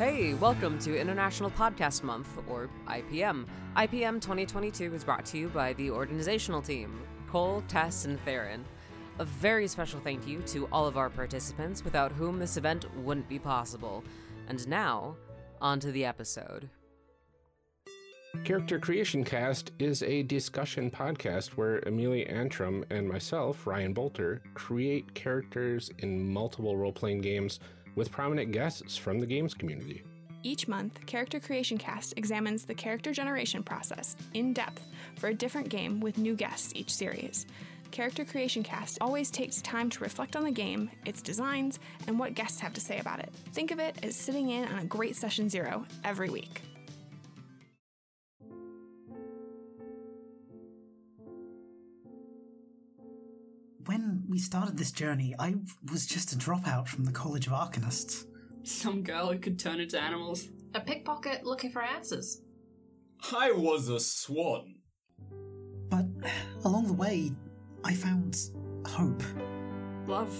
Hey, welcome to International Podcast Month, or IPM. IPM 2022 is brought to you by the organizational team Cole, Tess, and Theron. A very special thank you to all of our participants, without whom this event wouldn't be possible. And now, on to the episode. Character Creation Cast is a discussion podcast where Amelia Antrim and myself, Ryan Boelter, create characters in multiple role playing games with prominent guests from the games community. Each month, Character Creation Cast examines the character generation process in depth for a different game with new guests each series. Character Creation Cast always takes time to reflect on the game, its designs, and what guests have to say about it. Think of it as sitting in on a great session zero every week. We started this journey, I was just a dropout from the College of Arcanists. Some girl who could turn into animals. A pickpocket looking for answers. I was a swan. But along the way, I found hope. Love.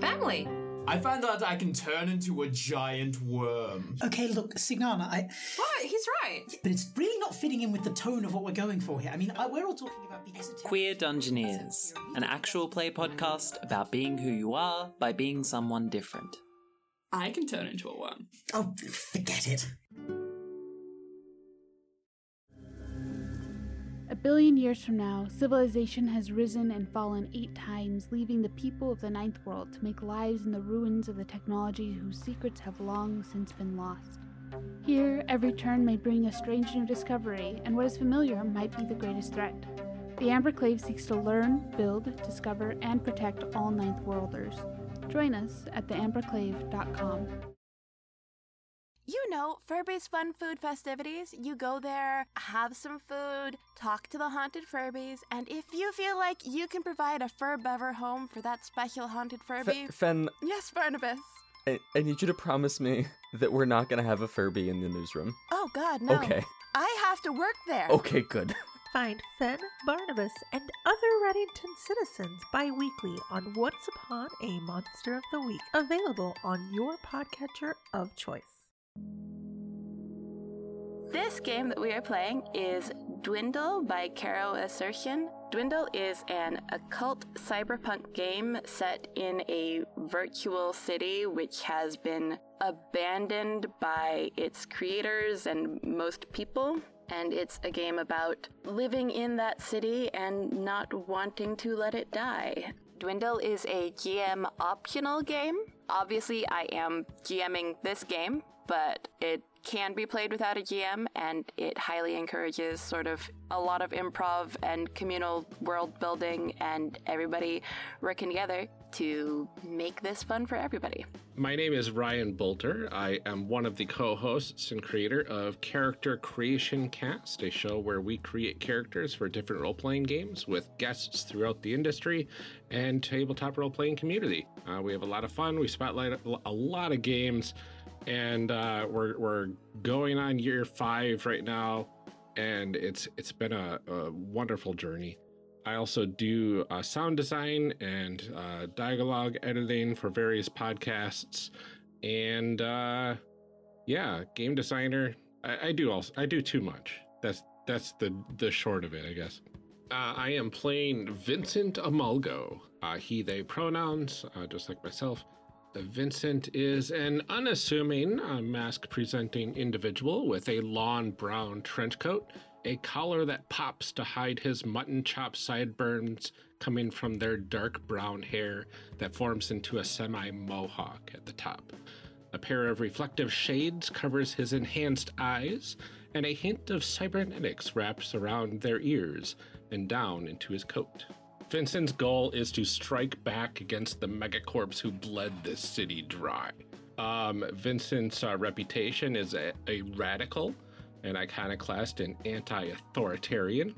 Family. I found out I can turn into a giant worm. Okay, look, Signana, I. What? He's right. But it's really not fitting in with the tone of what we're going for here. I mean, I, we're all talking about being esoteric- Queer Dungeoneers, an actual play podcast about being who you are by being someone different. I can turn into a worm. Oh, forget it. A billion years from now, civilization has risen and fallen eight times, leaving the people of the Ninth World to make lives in the ruins of the technology whose secrets have long since been lost. Here, every turn may bring a strange new discovery, and what is familiar might be the greatest threat. The Amberclave seeks to learn, build, discover, and protect all Ninth Worlders. Join us at theamberclave.com. You know, Furby's Fun Food Festivities. You go there, have some food, talk to the haunted Furbies, and if you feel like you can provide a fur bever home for that special haunted Furby. F- Fen, yes, Barnabas. I-, I need you to promise me that we're not gonna have a Furby in the newsroom. Oh, God, no. Okay. I have to work there. Okay, good. Find Fen, Barnabas, and other Reddington citizens bi weekly on Once Upon a Monster of the Week, available on your podcatcher of choice. This game that we are playing is Dwindle by Caro Assertion. Dwindle is an occult cyberpunk game set in a virtual city which has been abandoned by its creators and most people. And it's a game about living in that city and not wanting to let it die. Dwindle is a GM optional game. Obviously, I am GMing this game, but it can be played without a GM, and it highly encourages sort of a lot of improv and communal world building and everybody working together to make this fun for everybody. My name is Ryan Boelter. I am one of the co hosts and creator of Character Creation Cast, a show where we create characters for different role playing games with guests throughout the industry and tabletop role playing community. Uh, we have a lot of fun. We spotlight a lot of games and uh, we're we're going on year five right now, and it's it's been a, a wonderful journey. I also do uh, sound design and uh, dialogue editing for various podcasts, and uh, yeah, game designer. I, I do also I do too much. That's that's the the short of it, I guess. Uh, I am playing Vincent Amalgo. Uh, he, they pronouns, uh, just like myself. Vincent is an unassuming, uh, mask presenting individual with a lawn brown trench coat, a collar that pops to hide his mutton chop sideburns coming from their dark brown hair that forms into a semi mohawk at the top. A pair of reflective shades covers his enhanced eyes, and a hint of cybernetics wraps around their ears and down into his coat. Vincent's goal is to strike back against the megacorps who bled this city dry. Um, Vincent's uh, reputation is a, a, radical, an iconoclast, and anti authoritarian.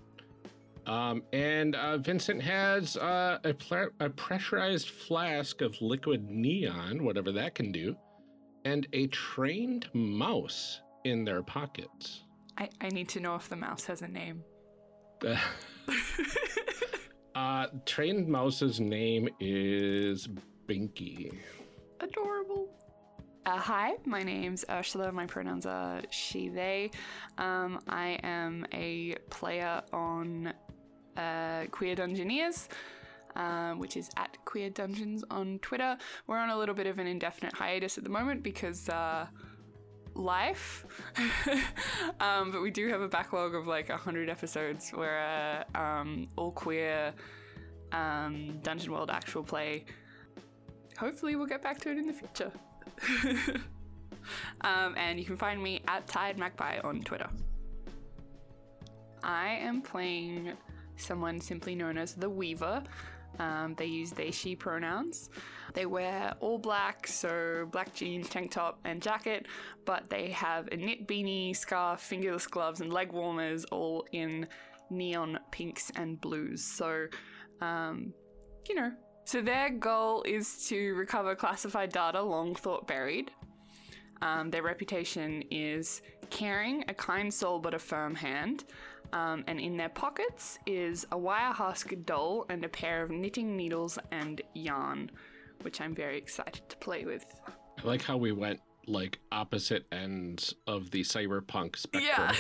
Um, and uh, Vincent has uh, a, pl- a pressurized flask of liquid neon, whatever that can do, and a trained mouse in their pockets. I, I need to know if the mouse has a name. Uh, trained mouse's name is Binky. Adorable. Uh, hi, my name's Ursula. My pronouns are she, they. Um, I am a player on uh, Queer Dungeoneers, um, which is at Queer Dungeons on Twitter. We're on a little bit of an indefinite hiatus at the moment because uh, life. um, but we do have a backlog of like 100 episodes where uh, um, all queer um, Dungeon World actual play. Hopefully, we'll get back to it in the future. um, and you can find me at Tide Magpie on Twitter. I am playing someone simply known as the Weaver. Um, they use they, she pronouns. They wear all black, so black jeans, tank top, and jacket, but they have a knit beanie, scarf, fingerless gloves, and leg warmers all in neon pinks and blues. So, um, you know, so their goal is to recover classified data long thought buried. Um, their reputation is caring, a kind soul but a firm hand. Um, and in their pockets is a wire husk doll and a pair of knitting needles and yarn, which I'm very excited to play with. I like how we went like opposite ends of the cyberpunk spectrum. Yeah.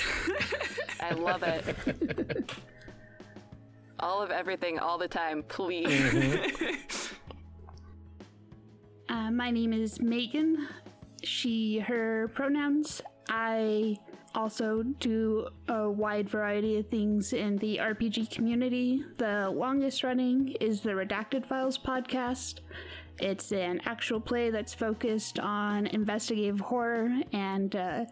I love it. all of everything, all the time, please. Uh, my name is Megan. She, her pronouns. I also do a wide variety of things in the RPG community. The longest running is the Redacted Files podcast. It's an actual play that's focused on investigative horror and uh,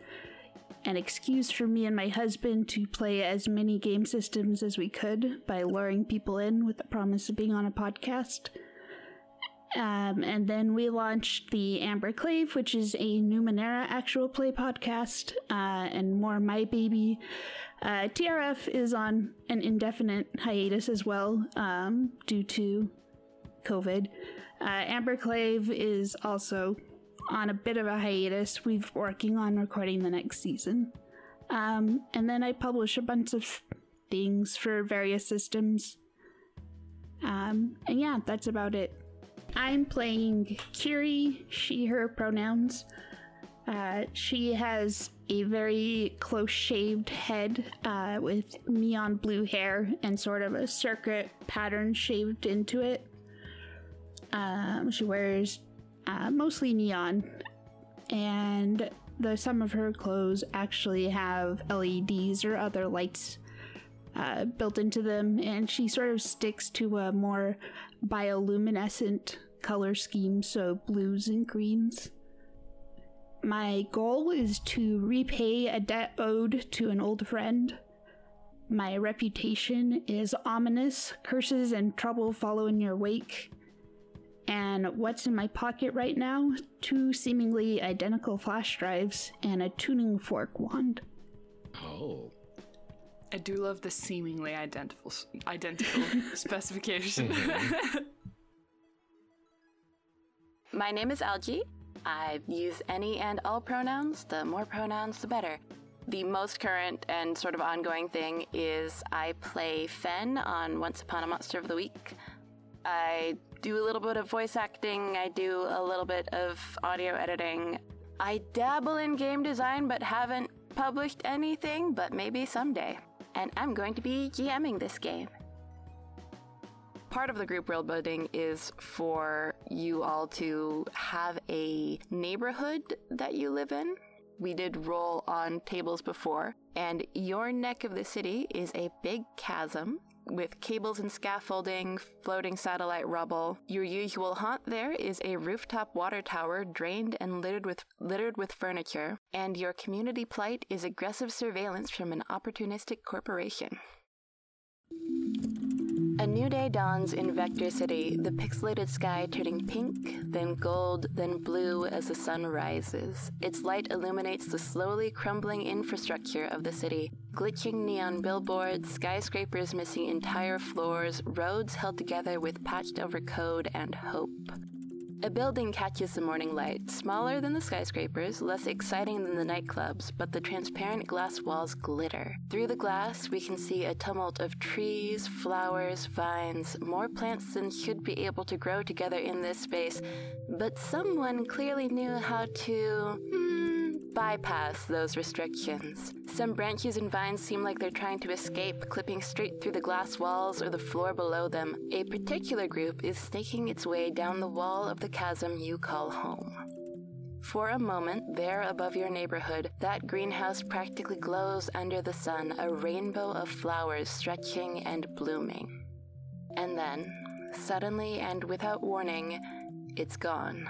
an excuse for me and my husband to play as many game systems as we could by luring people in with the promise of being on a podcast. Um, and then we launched the Amberclave, which is a Numenera actual play podcast, uh, and more my baby. Uh, TRF is on an indefinite hiatus as well um, due to COVID. Uh, Amberclave is also on a bit of a hiatus. We've working on recording the next season. Um, and then I publish a bunch of things for various systems. Um, and yeah, that's about it. I'm playing Kiri, she, her pronouns. Uh, she has a very close shaved head uh, with neon blue hair and sort of a circuit pattern shaved into it. Um, she wears uh, mostly neon, and the some of her clothes actually have LEDs or other lights uh, built into them, and she sort of sticks to a more bioluminescent color scheme, so blues and greens. My goal is to repay a debt owed to an old friend. My reputation is ominous, curses and trouble follow in your wake. And what's in my pocket right now? Two seemingly identical flash drives and a tuning fork wand. Oh. I do love the seemingly identical identical specification. My name is Algie. I use any and all pronouns. The more pronouns, the better. The most current and sort of ongoing thing is I play Fen on Once Upon a Monster of the Week. I do a little bit of voice acting, I do a little bit of audio editing. I dabble in game design but haven't published anything, but maybe someday. And I'm going to be GMing this game part of the group world building is for you all to have a neighborhood that you live in. We did roll on tables before, and your neck of the city is a big chasm with cables and scaffolding, floating satellite rubble. Your usual haunt there is a rooftop water tower drained and littered with littered with furniture, and your community plight is aggressive surveillance from an opportunistic corporation. A new day dawns in Vector City, the pixelated sky turning pink, then gold, then blue as the sun rises. Its light illuminates the slowly crumbling infrastructure of the city. Glitching neon billboards, skyscrapers missing entire floors, roads held together with patched over code and hope. A building catches the morning light, smaller than the skyscrapers, less exciting than the nightclubs, but the transparent glass walls glitter. Through the glass, we can see a tumult of trees, flowers, vines, more plants than should be able to grow together in this space, but someone clearly knew how to. Hmm, bypass those restrictions. Some branches and vines seem like they're trying to escape, clipping straight through the glass walls or the floor below them. A particular group is snaking its way down the wall of the chasm you call home. For a moment, there above your neighborhood, that greenhouse practically glows under the sun, a rainbow of flowers stretching and blooming. And then, suddenly and without warning, it's gone.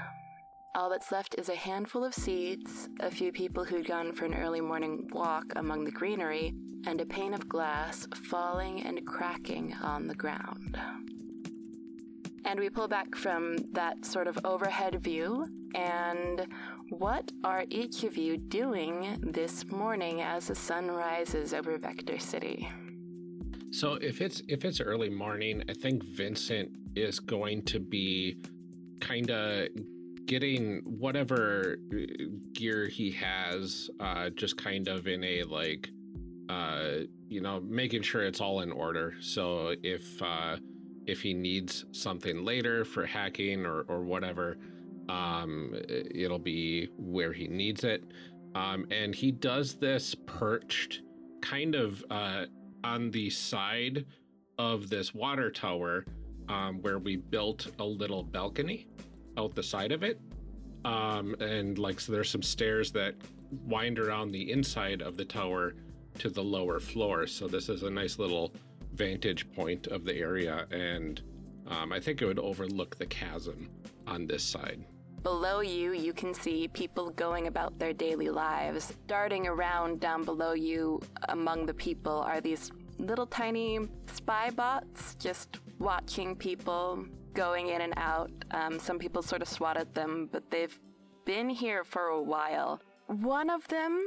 All that's left is a handful of seeds, a few people who'd gone for an early morning walk among the greenery, and a pane of glass falling and cracking on the ground. And we pull back from that sort of overhead view. And what are each of you doing this morning as the sun rises over Vector City? So if it's if it's early morning, I think Vincent is going to be kind of getting whatever uh, gear he has, uh, just kind of in a like, uh, you know, making sure it's all in order. So if uh, if he needs something later for hacking or or whatever, um, it'll be where he needs it. Um, and he does this perched kind of uh, on the side of this water tower um, where we built a little balcony out the side of it. Um, and like, so there's some stairs that wind around the inside of the tower to the lower floor. So this is a nice little vantage point of the area. And um, I think it would overlook the chasm on this side. Below you, you can see people going about their daily lives. Darting around down below you among the people are these little tiny spy bots just watching people going in and out. Um, some people sort of swat at them, but they've been here for a while. One of them,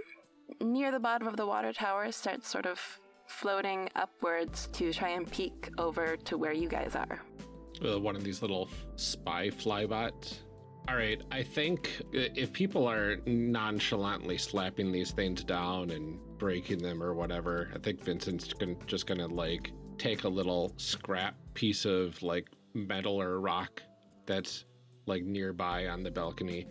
near the bottom of the water tower, starts sort of floating upwards to try and peek over to where you guys are. Uh, one of these little spy flybots. All right, I think if people are nonchalantly slapping these things down and breaking them or whatever, I think Vincent's just gonna like take a little scrap piece of like metal or rock that's like nearby on the balcony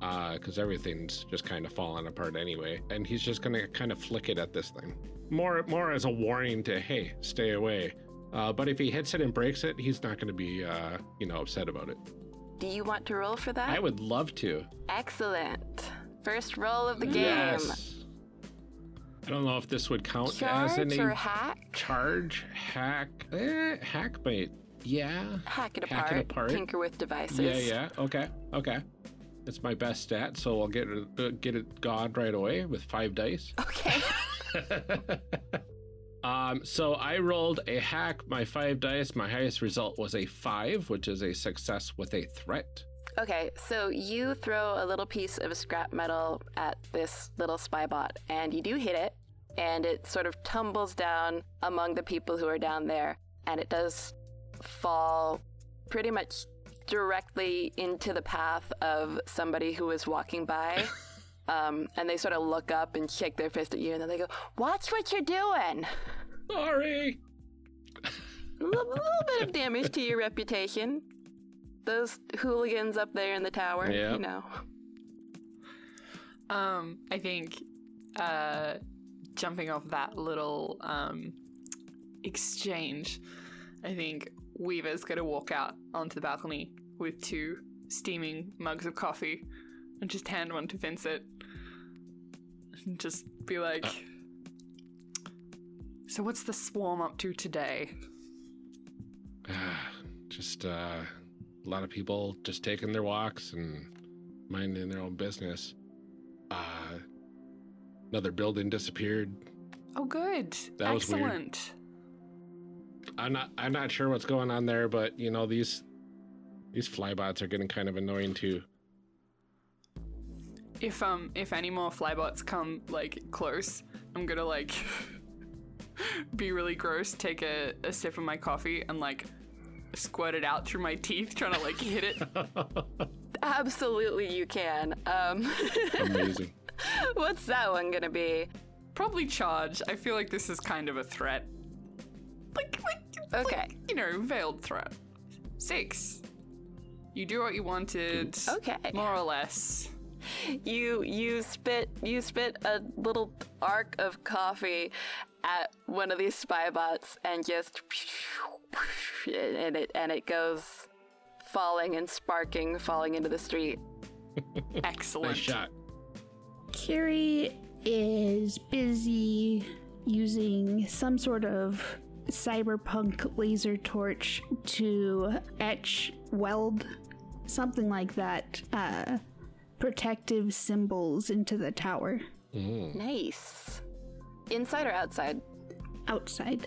because uh, everything's just kind of falling apart anyway and he's just gonna kind of flick it at this thing. More more as a warning to hey stay away. Uh, but if he hits it and breaks it he's not gonna be uh, you know upset about it. Do you want to roll for that? I would love to. Excellent. First roll of the game. Yes. I don't know if this would count charge as any or hack. Charge, hack, eh, hack might yeah. Hack it Hack apart. it apart. Tinker with devices. Yeah, yeah. Okay, okay. It's my best stat, so I'll get it uh, get it gone right away with five dice. Okay. um, so I rolled a hack. My five dice. My highest result was a five, which is a success with a threat. Okay, so you throw a little piece of scrap metal at this little spy bot, and you do hit it, and it sort of tumbles down among the people who are down there, and it does fall pretty much directly into the path of somebody who is walking by. um, and they sort of look up and shake their fist at you, and then they go, Watch what you're doing! Sorry! a little, little bit of damage to your reputation. Those hooligans up there in the tower, Yep. you know. Um, I think uh, jumping off that little um, exchange, I think Weaver's gonna walk out onto the balcony with two steaming mugs of coffee and just hand one to Vincent and just be like, So, what's the swarm up to today? just uh, a lot of people just taking their walks and minding their own business. Uh, another building disappeared. Oh, good. That was weird. Excellent. I'm not I'm not sure what's going on there, but you know these these flybots are getting kind of annoying too. If um if any more flybots come like close, I'm gonna like be really gross, take a, a sip of my coffee and like squirt it out through my teeth, trying to like hit it. Absolutely, you can. Um, Amazing. what's that one gonna be? Probably charge. I feel like this is kind of a threat. Like, like, Okay. you know, veiled threat. Six. You do what you wanted. Okay. More or less. You you spit you spit a little arc of coffee at one of these spy bots and just and it and it goes falling and sparking, falling into the street. Excellent. Nice shot. Kiri is busy using some sort of cyberpunk laser torch to etch, weld, something like that, uh, protective symbols into the tower. Nice. Inside or outside? Outside.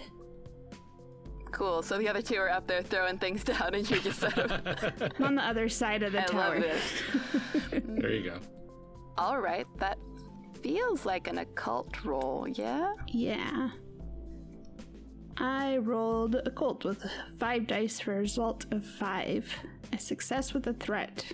Cool. So the other two are up there throwing things down, and you're just sort of. I'm on the other side of the I tower. love this. There you go. All right, that feels like an occult roll, yeah? Yeah. I rolled occult with five dice for a result of five. A success with a threat.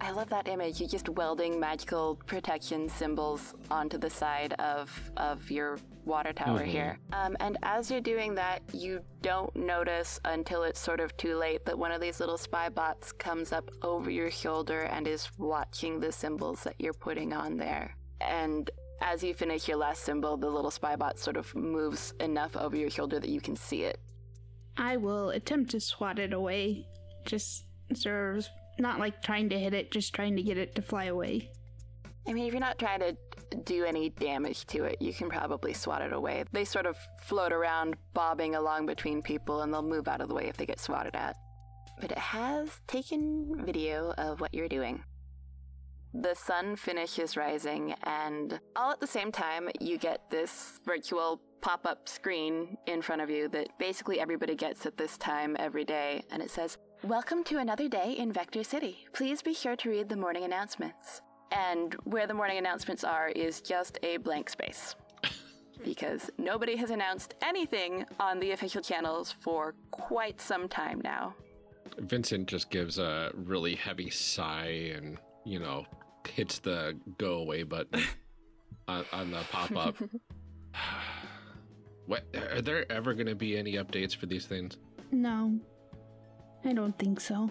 I love that image. You're just welding magical protection symbols onto the side of of your water tower Mhm. here. Um, and as you're doing that, you don't notice until it's sort of too late that one of these little spy bots comes up over your shoulder and is watching the symbols that you're putting on there. And as you finish your last symbol, the little spy bot sort of moves enough over your shoulder that you can see it. I will attempt to swat it away. Just sort of not like trying to hit it, just trying to get it to fly away. I mean, if you're not trying to do any damage to it, you can probably swat it away. They sort of float around, bobbing along between people, and they'll move out of the way if they get swatted at. But it has taken video of what you're doing. The sun finishes rising, and all at the same time, you get this virtual pop up screen in front of you that basically everybody gets at this time every day, and it says, Welcome to another day in Vector City. Please be sure to read the morning announcements. And where the morning announcements are is just a blank space. Because nobody has announced anything on the official channels for quite some time now. Vincent just gives a really heavy sigh and, you know, hits the go away button on, on the pop up. what are there ever going to be any updates for these things? No, I don't think so.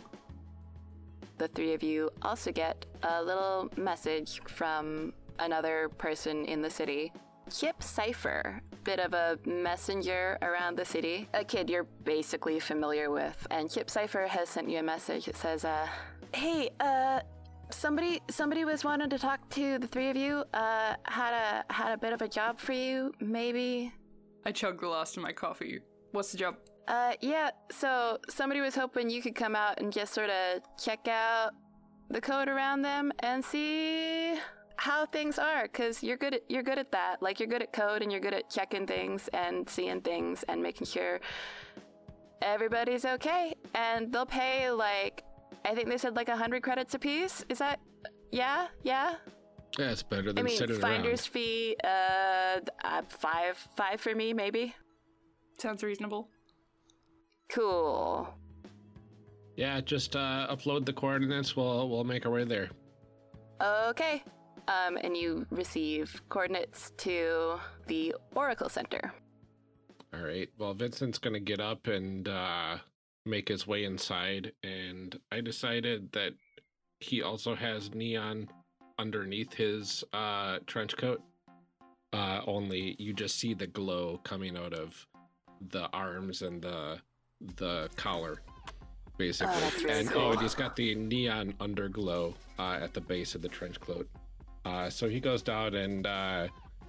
The three of you also get a little message from another person in the city. Chip Cipher, bit of a messenger around the city, a kid you're basically familiar with. And Chip Cipher has sent you a message. It says, uh, hey, uh, somebody somebody was wanting to talk to the three of you. Uh, had a had a bit of a job for you, maybe. I chugged the last of my coffee. What's the job? Uh, yeah, so somebody was hoping you could come out and just sort of check out the code around them and see how things are cuz you're good at you're good at that. Like you're good at code and you're good at checking things and seeing things and making sure everybody's okay and they'll pay like I think they said like a 100 credits a piece. Is that Yeah? Yeah? Yeah, it's better than I mean, sitting finder's around. fee uh, uh 5 5 for me maybe. Sounds reasonable. Cool. Yeah, just uh, upload the coordinates. We'll we'll make our way there. Okay. Um, and you receive coordinates to the Oracle Center. All right. Well, Vincent's gonna get up and uh, make his way inside, and I decided that he also has neon underneath his uh, trench coat. Uh, only you just see the glow coming out of the arms and the the collar, basically. Oh, really and cool. oh, and he's got the neon underglow uh, at the base of the trench coat. Uh, so he goes down and uh,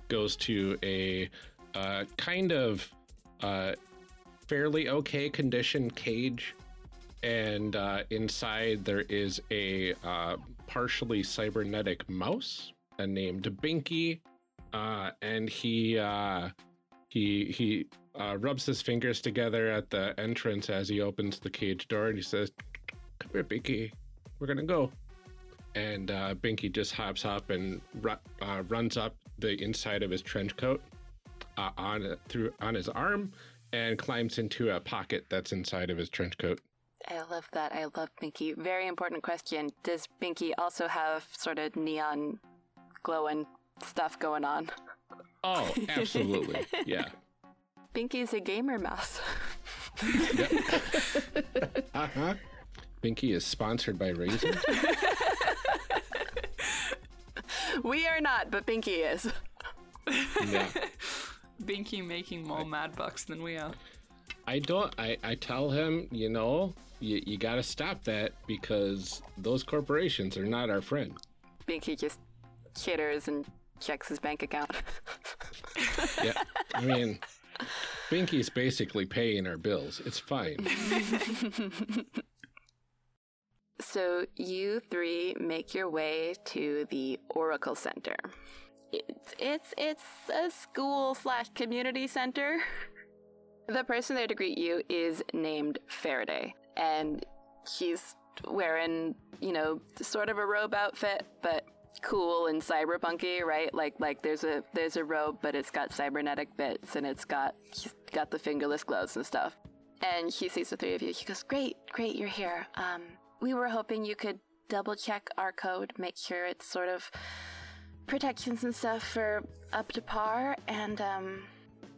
goes to a uh, kind of uh, fairly okay condition cage, and uh, inside there is a uh, partially cybernetic mouse named Binky, uh, and he uh, he he uh, rubs his fingers together at the entrance as he opens the cage door, and he says, "Come here, Binky, we're gonna go." And Binky just hops up and ru- runs up the inside of his trench coat on through on his arm and climbs into a pocket that's inside of his trench coat. I love that. I love Binky. Very important question. Does Binky also have sort of neon glowing stuff going on? Oh, absolutely. yeah. Binky's a gamer mouse. Uh-huh. Binky is sponsored by Razer. we are not, but Binky is. yeah. Binky making more mad bucks than we are. I don't. I, I tell him, you know, you, you got to stop that because those corporations are not our friend. Binky just chitters and checks his bank account. yeah. I mean, Binky's basically paying our bills. It's fine. so you three make your way to the Oracle Center. It's it's it's a school slash community center. The person there to greet you is named Faraday, and he's wearing, you know, sort of a robe outfit, but cool and cyberpunky, right? Like like there's a there's a robe, but it's got cybernetic bits and it's got she's got the fingerless gloves and stuff. And he sees the three of you. He goes, "Great, great, you're here. Um, we were hoping you could double check our code, make sure it's sort of protections and stuff for up to par, and um,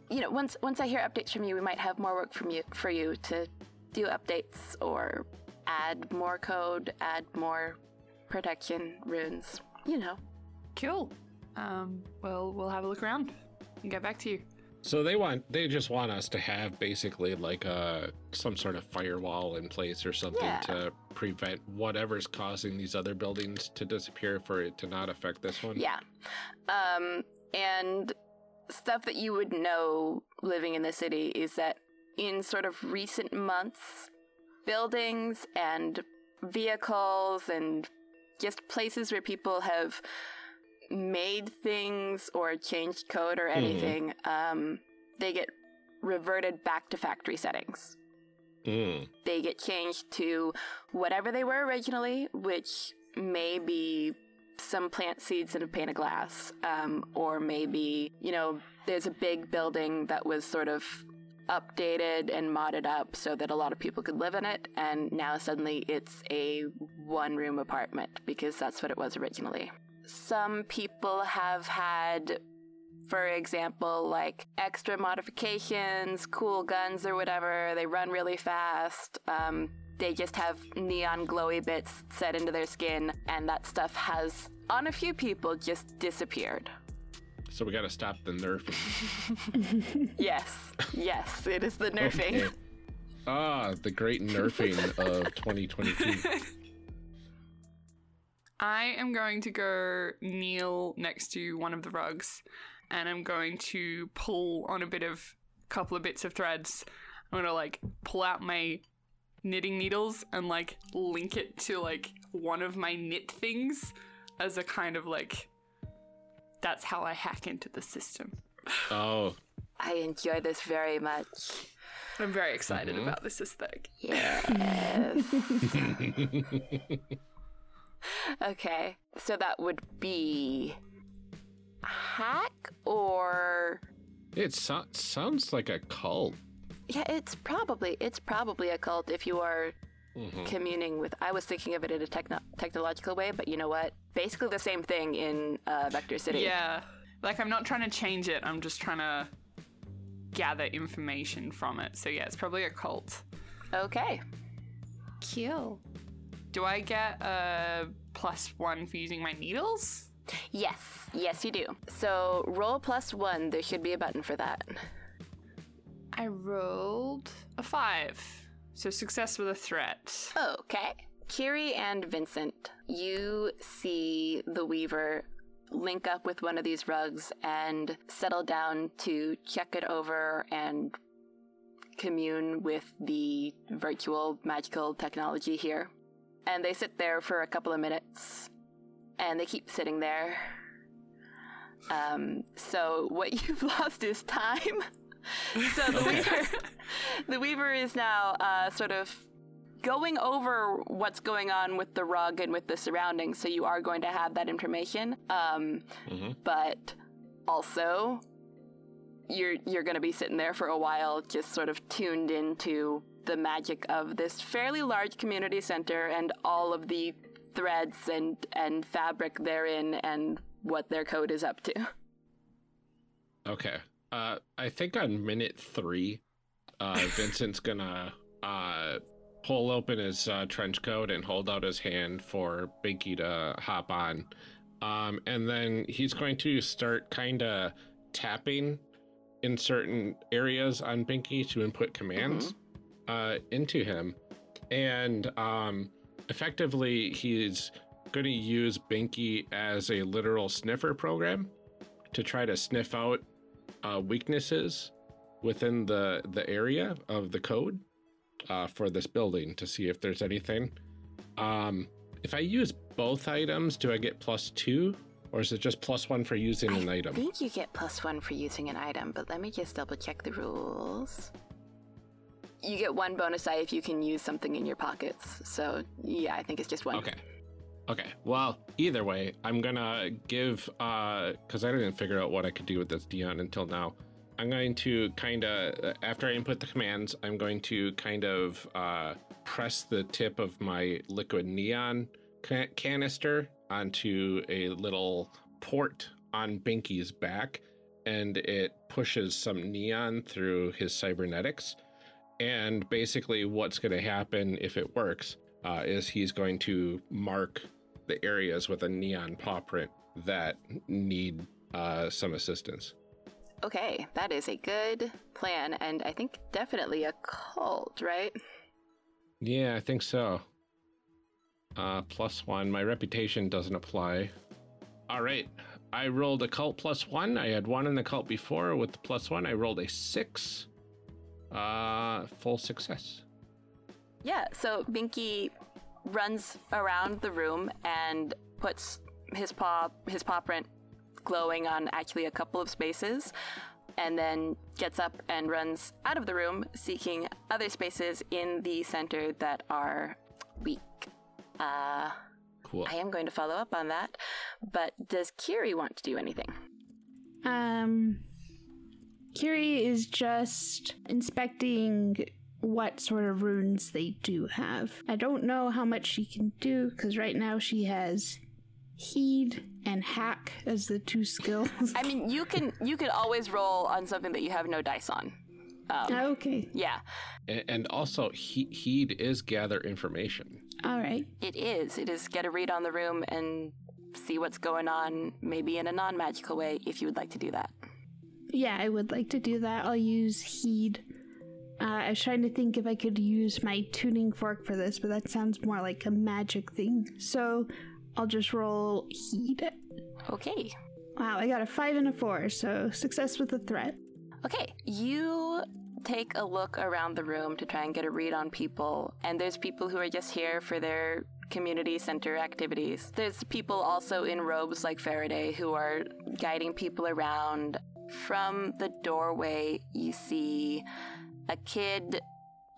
you know, once once I hear updates from you, we might have more work from you for you to do updates or add more code, add more protection runes. You know. Cool. Um, well, we'll have a look around and get back to you. So they want they just want us to have basically like a some sort of firewall in place or something Yeah. to prevent whatever's causing these other buildings to disappear for it to not affect this one. Yeah. Um, and stuff that you would know living in the city is that in sort of recent months, buildings and vehicles and just places where people have made things or changed code or Mhm. anything, um, they get reverted back to factory settings. Mm. They get changed to whatever they were originally, which may be some plant seeds in a pane of glass, um, or maybe, you know, there's a big building that was sort of updated and modded up so that a lot of people could live in it, and now suddenly it's a one room apartment because that's what it was originally. Some people have had for example, like extra modifications, cool guns or whatever. They run really fast. Um, they just have neon glowy bits set into their skin, and that stuff has, on a few people, just disappeared. So we got to stop the nerfing. yes, yes, it is the nerfing. Okay. Ah, the great nerfing of 2022. I am going to go kneel next to one of the rugs and I'm going to pull on a bit of couple of bits of threads. I'm gonna like pull out my knitting needles and like link it to like one of my knit things as a kind of like that's how I hack into the system. Oh, I enjoy this very much. I'm very excited Mhm. about this aesthetic. Yes. okay, so that would be hack or it so- sounds like occult. yeah, it's probably it's probably occult if you are Mhm. communing with. I was thinking of it in a techno- technological way, but you know what? Basically the same thing in uh, Vector City. Yeah. Like I'm not trying to change it, I'm just trying to gather information from it. So yeah, it's probably occult. Okay. Cool. Do I get a plus one for using my needles? Yes, yes, you do. So roll plus one. There should be a button for that. I rolled a five. So success with a threat. Okay. Kiri and Vincent, you see the Weaver link up with one of these rugs and settle down to check it over and commune with the virtual magical technology here. And they sit there for a couple of minutes and they keep sitting there. Um, so what you've lost is time. so the Weaver, the Weaver is now uh, sort of going over what's going on with the rug and with the surroundings. So you are going to have that information. Um, but also you're you're going to be sitting there for a while just sort of tuned into the magic of this fairly large community center and all of the threads and, and fabric therein and what their code is up to. Okay. Uh, I think on minute three, uh, Vincent's gonna uh, pull open his uh, trench coat and hold out his hand for Binky to hop on. Um, and then he's going to start kind of tapping in certain areas on Binky to input commands uh, into him. And um, effectively, he's going to use Binky as a literal sniffer program to try to sniff out uh, weaknesses within the the area of the code uh, for this building to see if there's anything. Um, if I use both items, do I get plus two, or is it just plus one for using an item? I think you get plus one for using an item, but let me just double check the rules. You get one bonus die if you can use something in your pockets. So, yeah, I think it's just one. Okay. Okay. Well, either way, I'm gonna give uh because I didn't figure out what I could do with this Dion until now. I'm going to kind of after I input the commands, I'm going to kind of uh, press the tip of my liquid neon ca- canister onto a little port on Binky's back, and it pushes some neon through his cybernetics. And basically, what's going to happen if it works uh, is he's going to mark the areas with a neon paw print that need uh, some assistance. Okay, that is a good plan, and I think definitely a cult, right? Yeah, I think so. Uh, plus one. My reputation doesn't apply. All right. I rolled occult plus one. I had one in the cult before. With the plus one, I rolled a six. Uh, full success. Yeah, so Binky runs around the room and puts his paw his paw print glowing on actually a couple of spaces and then gets up and runs out of the room seeking other spaces in the center that are weak. Uh Cool. I am going to follow up on that, but does Kiri want to do anything? Um, Kiri is just inspecting what sort of runes they do have. I don't know how much she can do because right now she has heed and hack as the two skills. I mean, you can you could always roll on something that you have no dice on. Um, okay. Yeah, A- And also, he- heed is gather information. All right. it is. It is get a read on the room and see what's going on, maybe in a non magical way, if you would like to do that. Yeah, I would like to do that. I'll use heed. Uh, I was trying to think if I could use my tuning fork for this, but that sounds more like a magic thing. So I'll just roll heed. Okay. Wow, I got a five and a four, so success with the threat. Okay, you take a look around the room to try and get a read on people, and there's people who are just here for their community center activities. There's people also in robes like Faraday who are guiding people around. From the doorway, you see a kid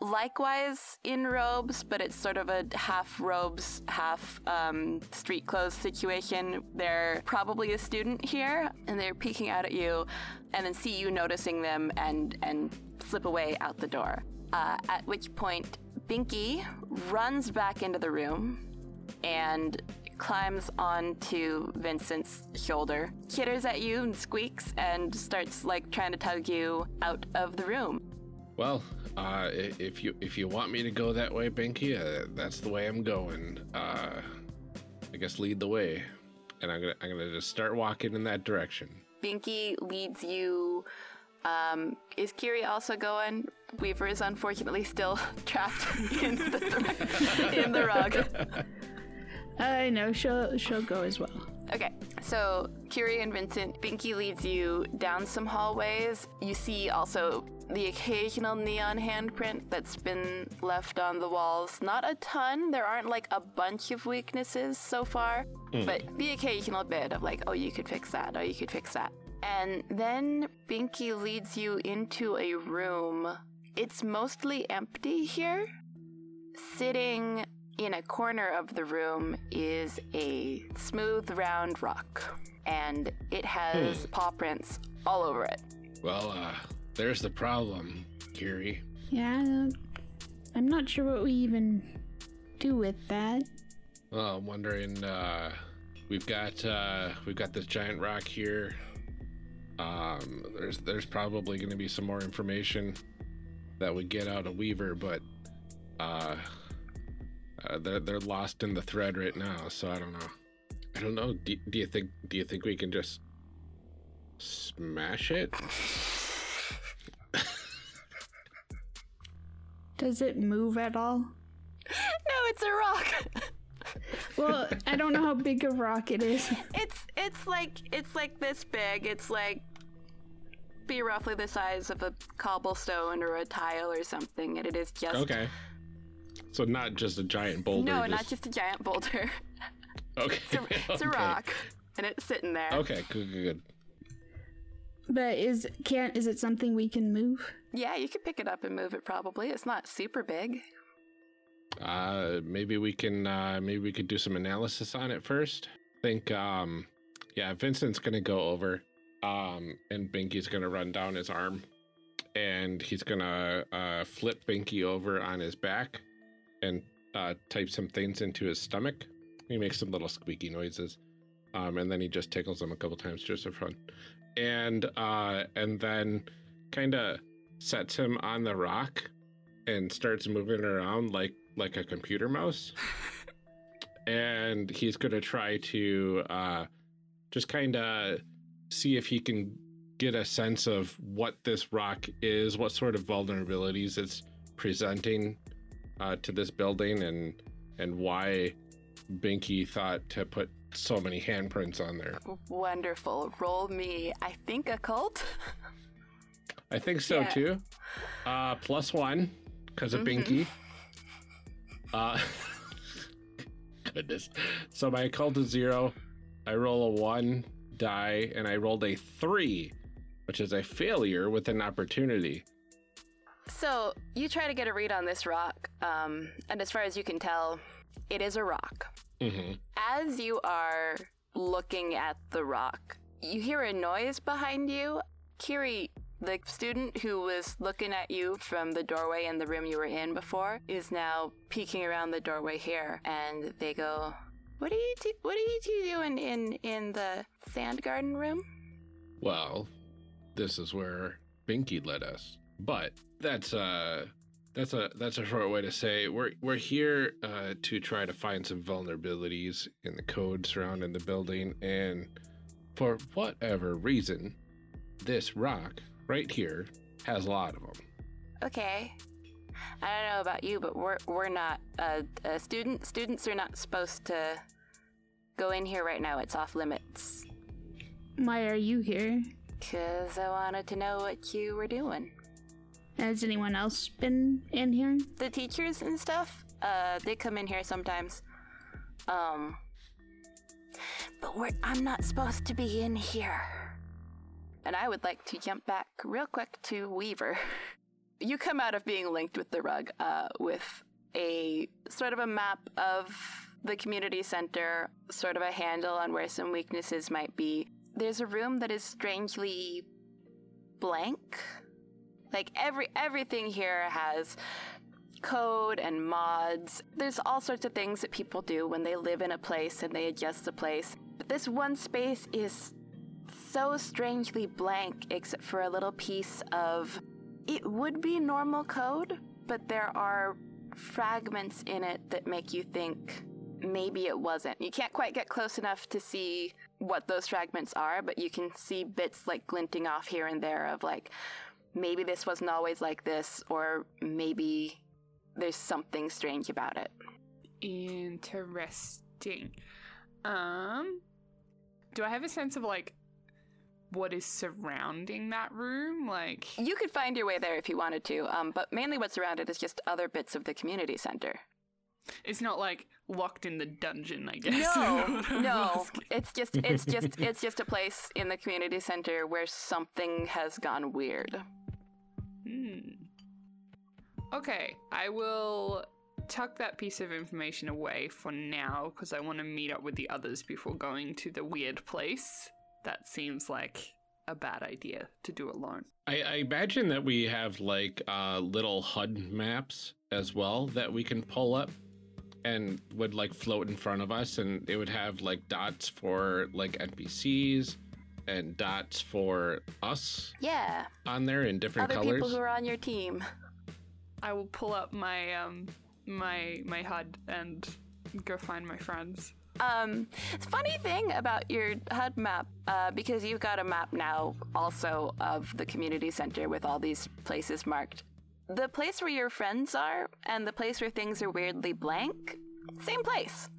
likewise in robes, but it's sort of a half robes, half um, street clothes situation. They're probably a student here, and they're peeking out at you, and then see you noticing them and and slip away out the door. Uh, at which point, Binky runs back into the room and climbs onto Vincent's shoulder, chitters at you and squeaks, and starts like trying to tug you out of the room. Well, uh, if you if you want me to go that way, Binky, uh, that's the way I'm going. Uh, I guess lead the way, and I'm gonna I'm gonna just start walking in that direction. Binky leads you. Um, is Kiri also going? Weaver is unfortunately still trapped in the, in the rug. I know she'll she'll go as well. Okay, so Kiri and Vincent, Binky leads you down some hallways. You see also the occasional neon handprint that's been left on the walls. Not a ton, there aren't like a bunch of weaknesses so far, Mm. but the occasional bit of like, oh, you could fix that, oh, you could fix that. And then Binky leads you into a room. It's mostly empty here. Sitting in a corner of the room is a smooth, round rock, and it has Hmm. paw prints all over it. Well, uh, there's the problem, Kiri. Yeah, I'm not sure what we even do with that. Well, I'm wondering. Uh, we've got uh, we've got this giant rock here. Um, there's there's probably going to be some more information that we get out of Weaver, but uh, uh, they're they're lost in the thread right now. So I don't know. I don't know. Do, do you think do you think we can just smash it? Does it move at all? No, it's a rock. Well, I don't know how big a rock it is. It's it's like it's like this big. It's like be roughly the size of a cobblestone or a tile or something, and it is just Okay. So not just a giant boulder. no, not just a giant boulder. Okay. It's a, it's a okay. rock, and it's sitting there. Okay. Good. Good. good. But is can't is it something we can move? Yeah, you could pick it up and move it. Probably, it's not super big. Uh, maybe we can. Uh, maybe we could do some analysis on it first. I think. Um, yeah, Vincent's gonna go over. Um, and Binky's gonna run down his arm, and he's gonna uh, flip Binky over on his back, and uh, type some things into his stomach. He makes some little squeaky noises, um, and then he just tickles him a couple times just for fun, and uh, and then kind of sets him on the rock and starts moving around like like a computer mouse. and he's gonna try to uh, just kind of see if he can get a sense of what this rock is, what sort of vulnerabilities it's presenting uh, to this building, and and why Binky thought to put so many handprints on there. Wonderful. Roll me. I think occult. I think so Yeah. too. Uh, plus one because of Mhm. Binky. Uh, goodness. So my occult is zero. I roll a one die, and I rolled a three, which is a failure with an opportunity. So you try to get a read on this rock, um, and as far as you can tell, it is a rock. Mm-hmm. As you are looking at the rock, you hear a noise behind you. Kiri, the student who was looking at you from the doorway in the room you were in before, is now peeking around the doorway here, and they go, "What are you? What are you two doing in in the sand garden room?" Well, this is where Binky led us. But that's uh that's a that's a short way to say we're we're here uh, to try to find some vulnerabilities in the code surrounding the building, and for whatever reason, this rock right here has a lot of them. Okay. I don't know about you, but we're we're not uh, uh, student students are not supposed to go in here right now. It's off limits. Why are you here? Cause I wanted to know what you were doing. Has anyone else been in here? The teachers and stuff, uh, they come in here sometimes. Um, but we're I'm not supposed to be in here. And I would like to jump back real quick to Weaver. You come out of being linked with the rug, uh, with a sort of a map of the community center, sort of a handle on where some weaknesses might be. There's a room that is strangely blank. Like every everything here has code and mods. There's all sorts of things that people do when they live in a place and they adjust the place. But this one space is so strangely blank except for a little piece of it would be normal code, but there are fragments in it that make you think maybe it wasn't. You can't quite get close enough to see what those fragments are, but you can see bits like glinting off here and there of like maybe this wasn't always like this, or maybe there's something strange about it. Interesting. Um, do I have a sense of like what is surrounding that room? Like, You could find your way there if you wanted to, um, but mainly what's around it is just other bits of the community center. it's not like locked in the dungeon, I guess. No, no, it's just it's just it's just a place in the community center where something has gone weird. Hmm. Okay, I will tuck that piece of information away for now because I want to meet up with the others before going to the weird place. That seems like a bad idea to do alone. I, I imagine that we have like uh, little HUD maps as well that we can pull up and would like float in front of us and it would have like dots for like NPCs and dots for us Yeah. on there in different Other colors. people who are on your team. I will pull up my um my my HUD and go find my friends. Um, funny thing about your HUD map, uh, because you've got a map now also of the community center with all these places marked. The place where your friends are and the place where things are weirdly blank, same place.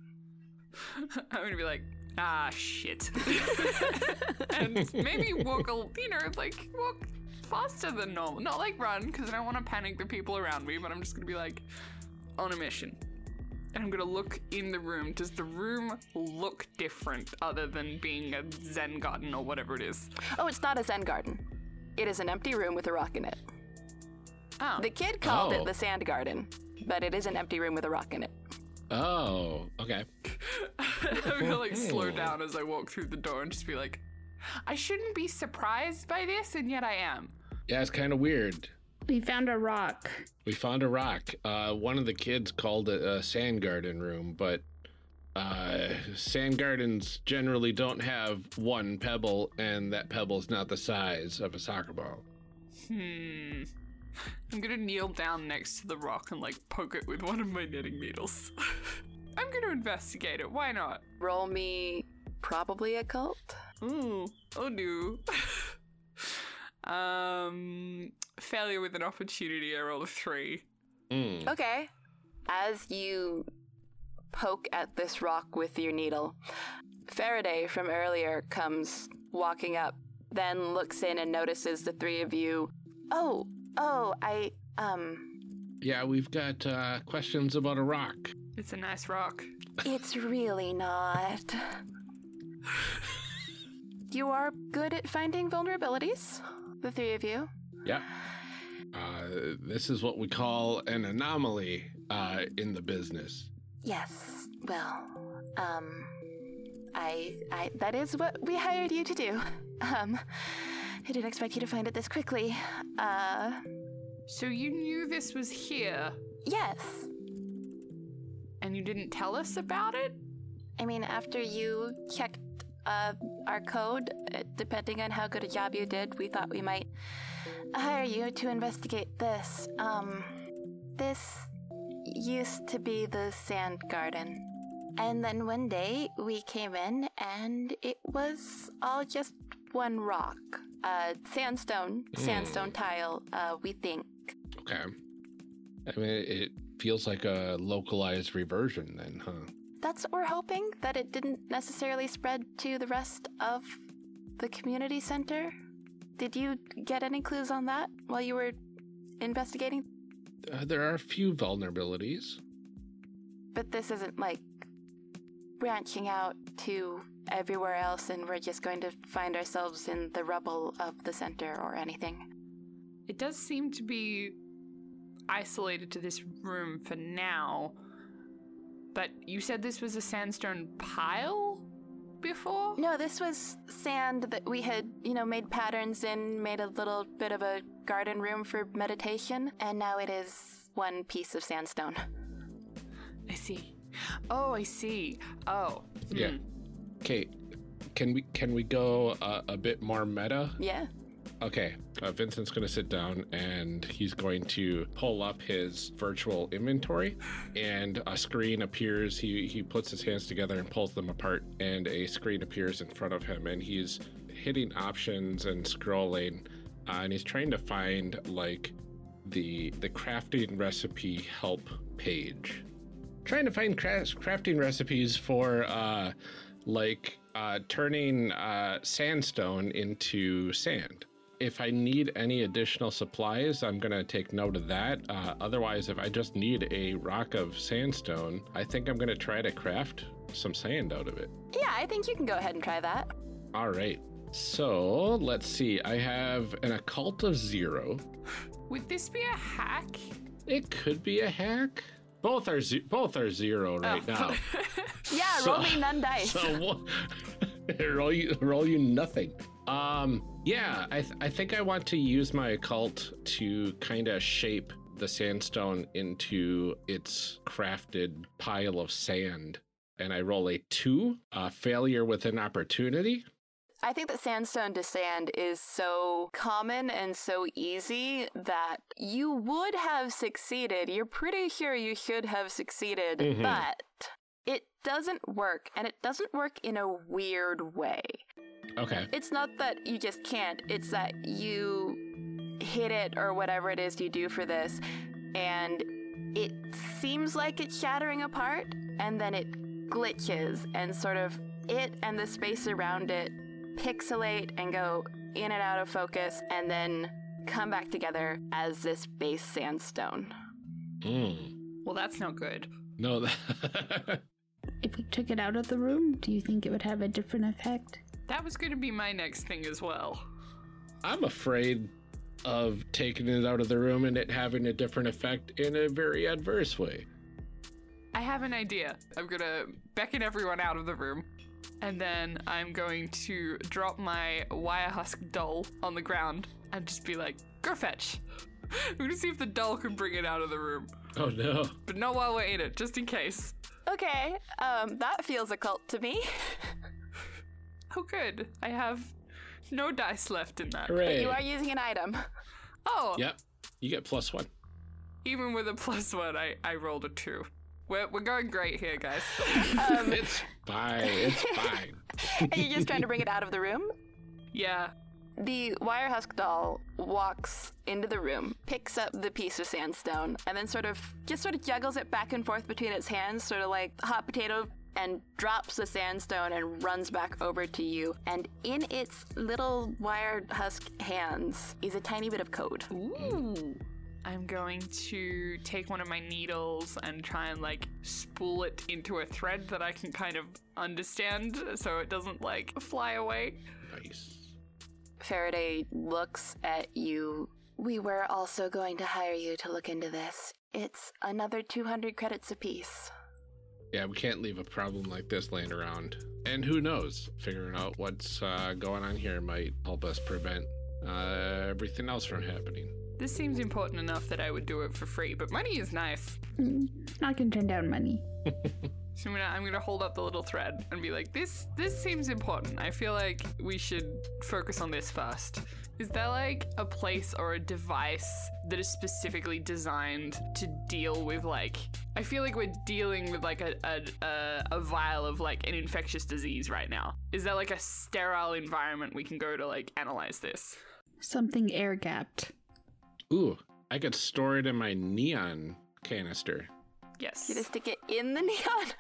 I'm gonna be like, ah, shit, and maybe walk a, you know, like walk faster than normal. Not like run, because I don't want to panic the people around me. But I'm just gonna be like on a mission, and I'm gonna look in the room. Does the room look different other than being a Zen garden or whatever it is? Oh, it's not a Zen garden. It is an empty room with a rock in it. Oh. The kid called Oh. it the sand garden, but it is an empty room with a rock in it. Oh, okay. I'm gonna like slow down as I walk through the door and just be like, I shouldn't be surprised by this, and yet I am. Yeah, it's kind of weird. We found a rock. We found a rock. Uh, one of the kids called it a sand garden room, but uh, sand gardens generally don't have one pebble, and that pebble's not the size of a soccer ball. Hmm. I'm gonna kneel down next to the rock and like poke it with one of my knitting needles. I'm gonna investigate it. Why not? Roll me probably occult. Ooh. Oh no. um, failure with an opportunity. I roll a three. Mm. Okay. As you poke at this rock with your needle, Faraday from earlier comes walking up, then looks in and notices the three of you. Oh, oh, I, um, Yeah, we've got uh, questions about a rock. It's a nice rock. it's really not. You are good at finding vulnerabilities, the three of you. Yeah. Uh, this is what we call an anomaly uh, in the business. Yes. Well, um, I, I, that is what we hired you to do. Um, I didn't expect you to find it this quickly. Uh, So you knew this was here, yes. and you didn't tell us about it? I mean, after you checked uh, our code, uh, depending on how good a job you did, we thought we might hire you to investigate this. Um, this used to be the sand garden. And then one day we came in and it was all just one rock. Uh, sandstone, sandstone tile, uh, we think. Okay. I mean, it feels like a localized reversion then, huh? That's what we're hoping, that it didn't necessarily spread to the rest of the community center. Did you get any clues on that while you were investigating? Uh, there are a few vulnerabilities. But this isn't like branching out to everywhere else and we're just going to find ourselves in the rubble of the center or anything. It does seem to be isolated to this room for now. But you said this was a sandstone pile before? No, this was sand that we had, you know, made patterns in, made a little bit of a garden room for meditation, and now it is one piece of sandstone. I see. Oh, I see. Oh. Yeah. hmm. Kate, can we can we go uh, a bit more meta? Yeah. Okay, uh, Vincent's going to sit down and he's going to pull up his virtual inventory, and a screen appears. He he puts his hands together and pulls them apart, and a screen appears in front of him, and he's hitting options and scrolling, uh, and he's trying to find like the the crafting recipe help page. Trying to find cra- crafting recipes for uh, like uh, turning uh, sandstone into sand if I need any additional supplies, I'm going to take note of that. Uh, otherwise, if I just need a rock of sandstone, I think I'm going to try to craft some sand out of it. Yeah, I think you can go ahead and try that. All right. So let's see. I have an occult of zero. Would this be a hack? It could be a hack. Both are ze- both are zero right Oh. now. Yeah, So- roll me none dice. So what? roll you roll you nothing. Um, yeah, I th- I think I want to use my occult to kind of shape the sandstone into its crafted pile of sand. And I roll a two, a failure with an opportunity. I think that sandstone to sand is so common and so easy that you would have succeeded. You're pretty sure you should have succeeded, Mhm. but it doesn't work, and it doesn't work in a weird way. Okay. It's not that you just can't, it's that you hit it or whatever it is you do for this, and it seems like it's shattering apart, and then it glitches, and sort of it and the space around it pixelate and go in and out of focus, and then come back together as this base sandstone. Mm. Well, that's not good. No, that If we took it out of the room, do you think it would have a different effect? That was going to be my next thing as well. I'm afraid of taking it out of the room and it having a different effect in a very adverse way. I have an idea. I'm gonna beckon everyone out of the room, and then I'm going to drop my wire husk doll on the ground and just be like, "Go fetch." I'm gonna see if the doll can bring it out of the room, Oh no. but not while we're in it, just in case. Okay, um, that feels occult to me. Oh, good. I have no dice left in that. Hooray. you are using an item. Oh, Yep. You get plus one. even with a plus one, I, I rolled a two. We're, we're going great here, guys. Um, It's fine. It's fine. Are you're just trying to bring it out of the room? yeah. The wire husk doll walks into the room, picks up the piece of sandstone, and then sort of just sort of juggles it back and forth between its hands, sort of like hot potato, and drops the sandstone and runs back over to you. And in its little wire husk hands is a tiny bit of code. Ooh. I'm going to take one of my needles and try and like spool it into a thread that I can kind of understand so it doesn't like fly away. Nice. Faraday looks at you. We were also going to hire you to look into this. It's another 200 credits apiece. Yeah, we can't leave a problem like this laying around. And who knows? Figuring out what's uh, going on here might help us prevent uh, everything else from happening. This seems important enough that I would do it for free, but money is nice. Mm, I can turn down money. So I'm gonna I'm gonna hold up the little thread and be like, this this seems important. I feel like we should focus on this first. Is there like a place or a device that is specifically designed to deal with like I feel like we're dealing with like a a, a, a vial of like an infectious disease right now. Is there like a sterile environment we can go to like analyze this? Something air gapped. Ooh, I could store it in my neon canister. Yes. You just stick it in the neon.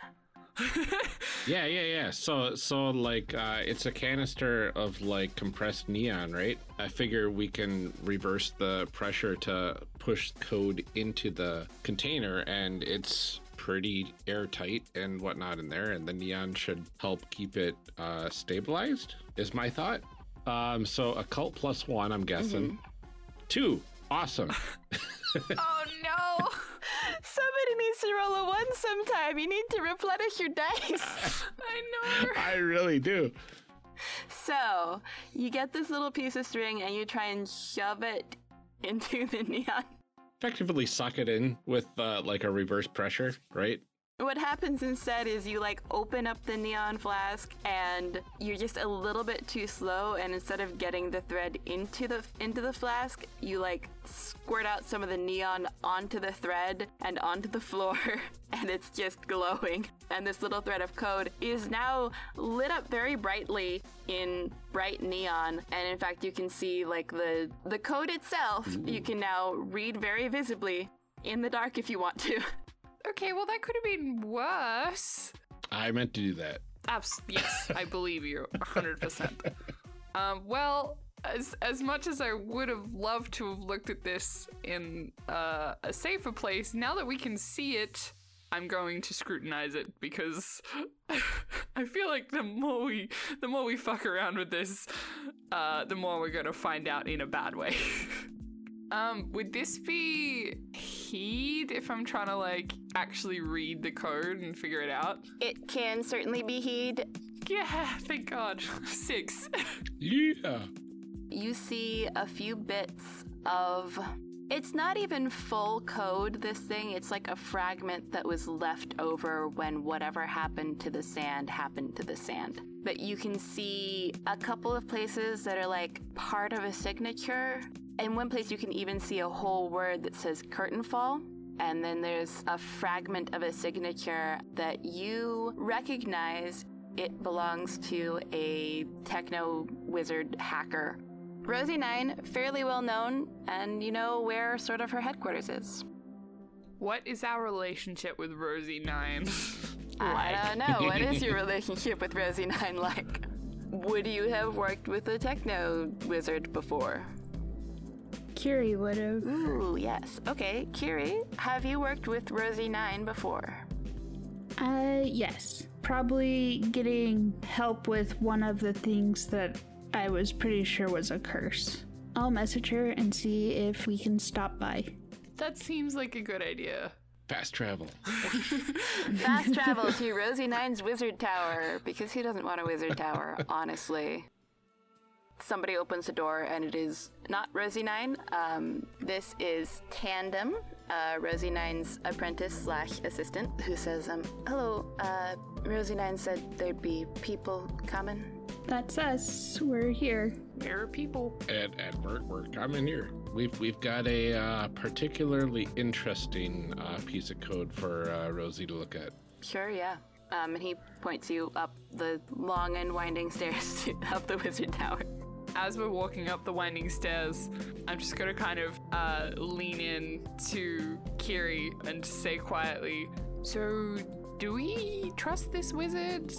Yeah, yeah, yeah. So, so like, uh, it's a canister of like compressed neon, right? I figure we can reverse the pressure to push code into the container, and it's pretty airtight and whatnot in there, and the neon should help keep it uh, stabilized. Is my thought. Um, so occult plus one, I'm guessing. Two, awesome. oh no! Somebody needs to roll a one sometime. You need to replenish your dice. I know. I really do. So, you get this little piece of string and you try and shove it into the neon. Effectively suck it in with uh, like a reverse pressure, right? What happens instead is you like open up the neon flask and you're just a little bit too slow and instead of getting the thread into the into the flask, you like squirt out some of the neon onto the thread and onto the floor and it's just glowing. And this little thread of code is now lit up very brightly in bright neon and in fact you can see like the the code itself you mm-hmm. can now read very visibly in the dark if you want to. Okay, well that could have been worse. I meant to do that. Abs- yes, I believe you 100%. Um, well, as as much as I would have loved to have looked at this in uh, a safer place, now that we can see it, I'm going to scrutinize it because I feel like the more we the more we fuck around with this, uh, the more we're gonna find out in a bad way. um, would this be heed if I'm trying to like actually read the code and figure it out? It can certainly be heed. Yeah, thank God. Six. Yeah. You see a few bits of It's not even full code, this thing. It's like a fragment that was left over when whatever happened to the sand happened to the sand. But you can see a couple of places that are like part of a signature. In one place, you can even see a whole word that says curtain fall. And then there's a fragment of a signature that you recognize it belongs to a techno wizard hacker Rosie Nine, fairly well known, and you know where sort of her headquarters is. What is our relationship with Rosie Nine? I don't know. what is your relationship with Rosie Nine like? Would you have worked with a techno wizard before? Kiri would have. Ooh, yes. Okay, Kiri, have you worked with Rosie Nine before? Uh, yes. Probably getting help with one of the things that I was pretty sure was a curse. I'll message her and see if we can stop by. That seems like a good idea. Fast travel. Fast travel to Rosie Nine's Wizard Tower because he doesn't want a Wizard Tower, honestly. Somebody opens the door and it is not Rosie Nine. Um, this is Tandem, uh, Rosie Nine's apprentice slash assistant, who says, um, "Hello, uh, Rosie Nine said there'd be people coming." That's us. We're here. There are people. And, and we're, we're coming here. We've we've got a uh, particularly interesting uh, piece of code for uh, Rosie to look at. Sure, yeah. Um, and he points you up the long and winding stairs to, up the wizard tower. As we're walking up the winding stairs, I'm just gonna kind of uh, lean in to Kiri and say quietly, "So, do we trust this wizard?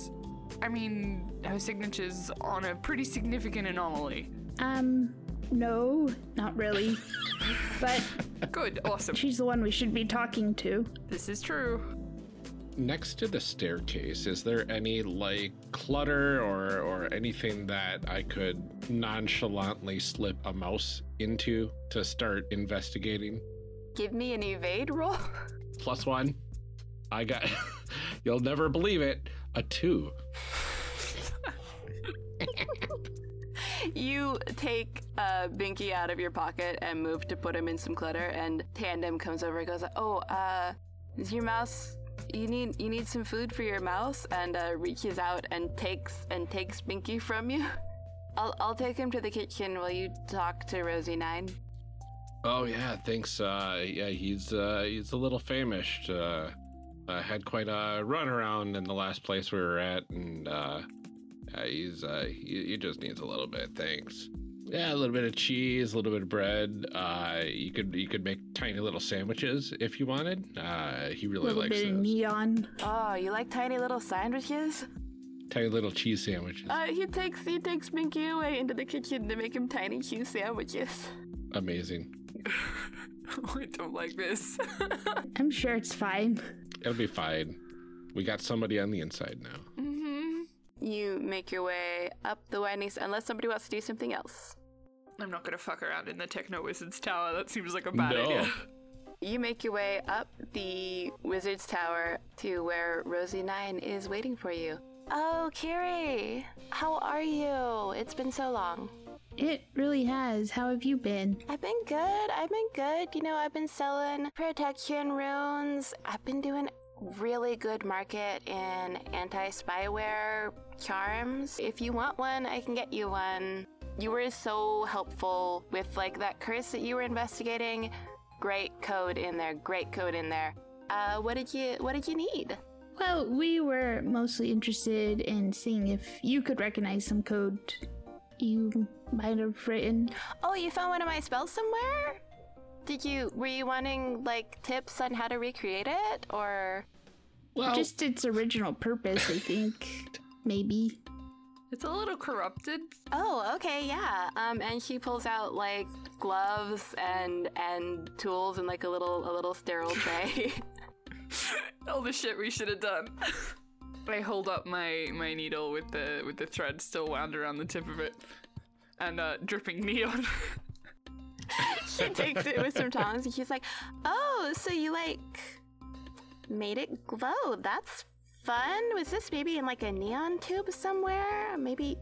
I mean, her signature's on a pretty significant anomaly." Um, no, not really. but Good, awesome. she's the one we should be talking to. This is true. Next to the staircase, is there any like clutter or or anything that I could nonchalantly slip a mouse into to start investigating? Give me an evade roll. Plus one. I got. You'll never believe it. A two. you take uh, Binky out of your pocket and move to put him in some clutter, and Tandem comes over and goes, "Oh, uh, is your mouse? You need you need some food for your mouse?" And uh, reaches out and takes and takes Binky from you. I'll I'll take him to the kitchen while you talk to Rosie Nine. Oh yeah, thanks. Uh, yeah, he's uh, he's a little famished. Uh, had quite a run around in the last place we were at, and uh, uh, he's uh, he, he just needs a little bit. Thanks. Yeah, a little bit of cheese, a little bit of bread. Uh, you could you could make tiny little sandwiches if you wanted. Uh, he A really little likes bit of those. neon. Oh, you like tiny little sandwiches? tiny little cheese sandwiches. Uh, he takes he takes Minky away into the kitchen to make him tiny cheese sandwiches. Amazing. I don't like this. I'm sure it's fine. It'll be fine. We got somebody on the inside now. Mm-hmm. You make your way up the winding unless somebody wants to do something else. I'm not gonna fuck around in the Techno Wizard's Tower. That seems like a bad No. idea. You make your way up the wizard's tower to where Rosie Nine is waiting for you. Oh, Kiri, how are you? It's been so long. It really has. How have you been? I've been good. I've been good. You know, I've been selling protection runes. I've been doing really good market in anti-spyware charms. If you want one, I can get you one. You were so helpful with like that curse that you were investigating. Great code in there. Great code in there. Uh, what did you What did you need? Well, we were mostly interested in seeing if you could recognize some code you might have written. Oh, you found one of my spells somewhere? Did you were you wanting like tips on how to recreate it or Well, Just its original purpose, I think. Maybe. It's a little corrupted. Oh, okay, yeah. Um, and she pulls out like gloves and and tools and like a little a little sterile tray. All the shit we should have done. I hold up my my needle with the with the thread still wound around the tip of it, and uh, dripping neon. she takes it with some tongs and she's like, "Oh, so you like made it glow? That's fun. Was this maybe in like a neon tube somewhere? Maybe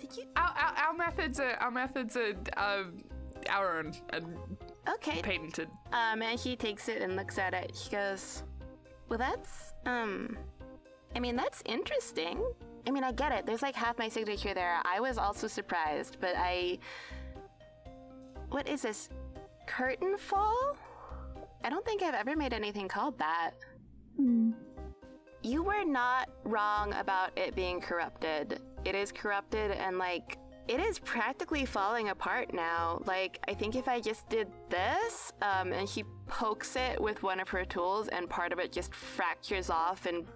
did you? our, our, our methods are our methods are uh, our own. And okay. Patented. Um, and he takes it and looks at it. He goes, Well, that's, um, I mean, that's interesting. I mean, I get it. There's like half my signature there. I was also surprised, but I. What is this? Curtain fall? I don't think I've ever made anything called that. You were not wrong about it being corrupted. It is corrupted and like it is practically falling apart now. Like I think if I just did this, um, and she pokes it with one of her tools, and part of it just fractures off and.